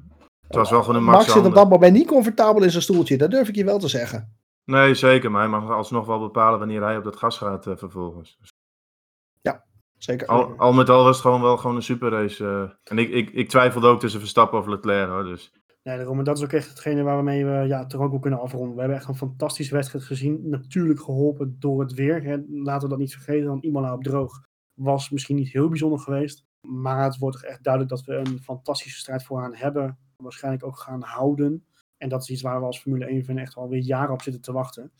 het was wel gewoon een Max zit op dat moment niet comfortabel in zijn stoeltje, dat durf ik je wel te zeggen. Nee, zeker. Maar hij mag alsnog wel bepalen wanneer hij op dat gas gaat uh, vervolgens. Ja, zeker. Al, al, met al was het gewoon wel gewoon een superrace. Uh, en ik, ik, ik twijfelde ook tussen Verstappen of Leclerc hoor. Dus. Nee, daarom, dat is ook echt hetgene waarmee we ja, toch ook wel kunnen afronden. We hebben echt een fantastische wedstrijd gezien. Natuurlijk geholpen door het weer. Hè. Laten we dat niet vergeten, want Imola op droog was misschien niet heel bijzonder geweest. Maar het wordt echt duidelijk dat we een fantastische strijd vooraan hebben. Waarschijnlijk ook gaan houden. En dat is iets waar we als Formule 1 fan echt alweer jaren op zitten te wachten.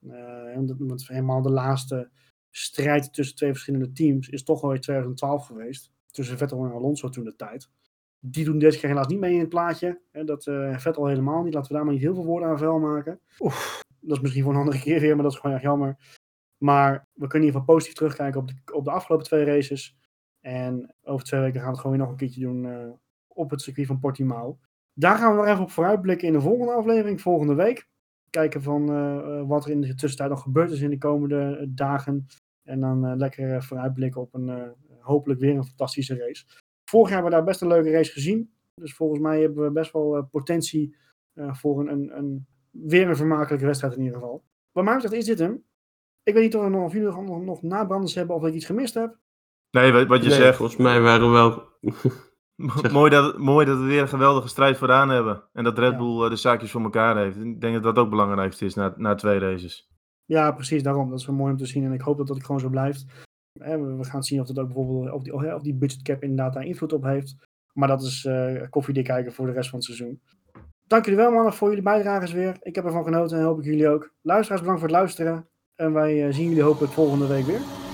Uh, want helemaal de laatste strijd tussen twee verschillende teams is toch alweer 2012 geweest. Tussen Vettel en Alonso toen de tijd. Die doen deze keer helaas niet mee in het plaatje. Hè, dat uh, Vettel helemaal niet. Laten we daar maar niet heel veel woorden aan vuil maken. Oef, dat is misschien voor een andere keer weer, maar dat is gewoon erg jammer. Maar we kunnen in ieder geval positief terugkijken op de, op de afgelopen twee races. En over twee weken gaan we het gewoon weer nog een keertje doen uh, op het circuit van Portimao. Daar gaan we nog even op vooruitblikken in de volgende aflevering, volgende week. Kijken van uh, wat er in de tussentijd nog gebeurd is in de komende dagen. En dan uh, lekker vooruitblikken op een hopelijk weer een fantastische race. Vorig jaar hebben we daar best een leuke race gezien. Dus volgens mij hebben we best wel potentie voor een, een, een, weer een vermakelijke wedstrijd in ieder geval. Wat mij betreft is dit hem. Ik weet niet of, we nog, of jullie nog, nog nabranders hebben of ik iets gemist heb. Nee, wat je Nee, zegt. Volgens mij waren we wel. mooi, dat, mooi dat we weer een geweldige strijd vooraan hebben. En dat Red. Bull eh, de zaakjes voor elkaar heeft. Ik denk dat dat ook het belangrijkste is na, na twee races. Ja, precies daarom. Dat is wel mooi om te zien en ik hoop dat dat gewoon zo blijft. Eh, we gaan zien of dat ook bijvoorbeeld of die, of die budgetcap inderdaad daar invloed op heeft. Maar dat is eh koffiedik kijken voor de rest van het seizoen. Dank jullie wel mannen voor jullie bijdrages weer. Ik heb ervan genoten en hoop ik jullie ook. Luisteraars bedankt voor het luisteren. En wij eh, zien jullie hopelijk volgende week weer.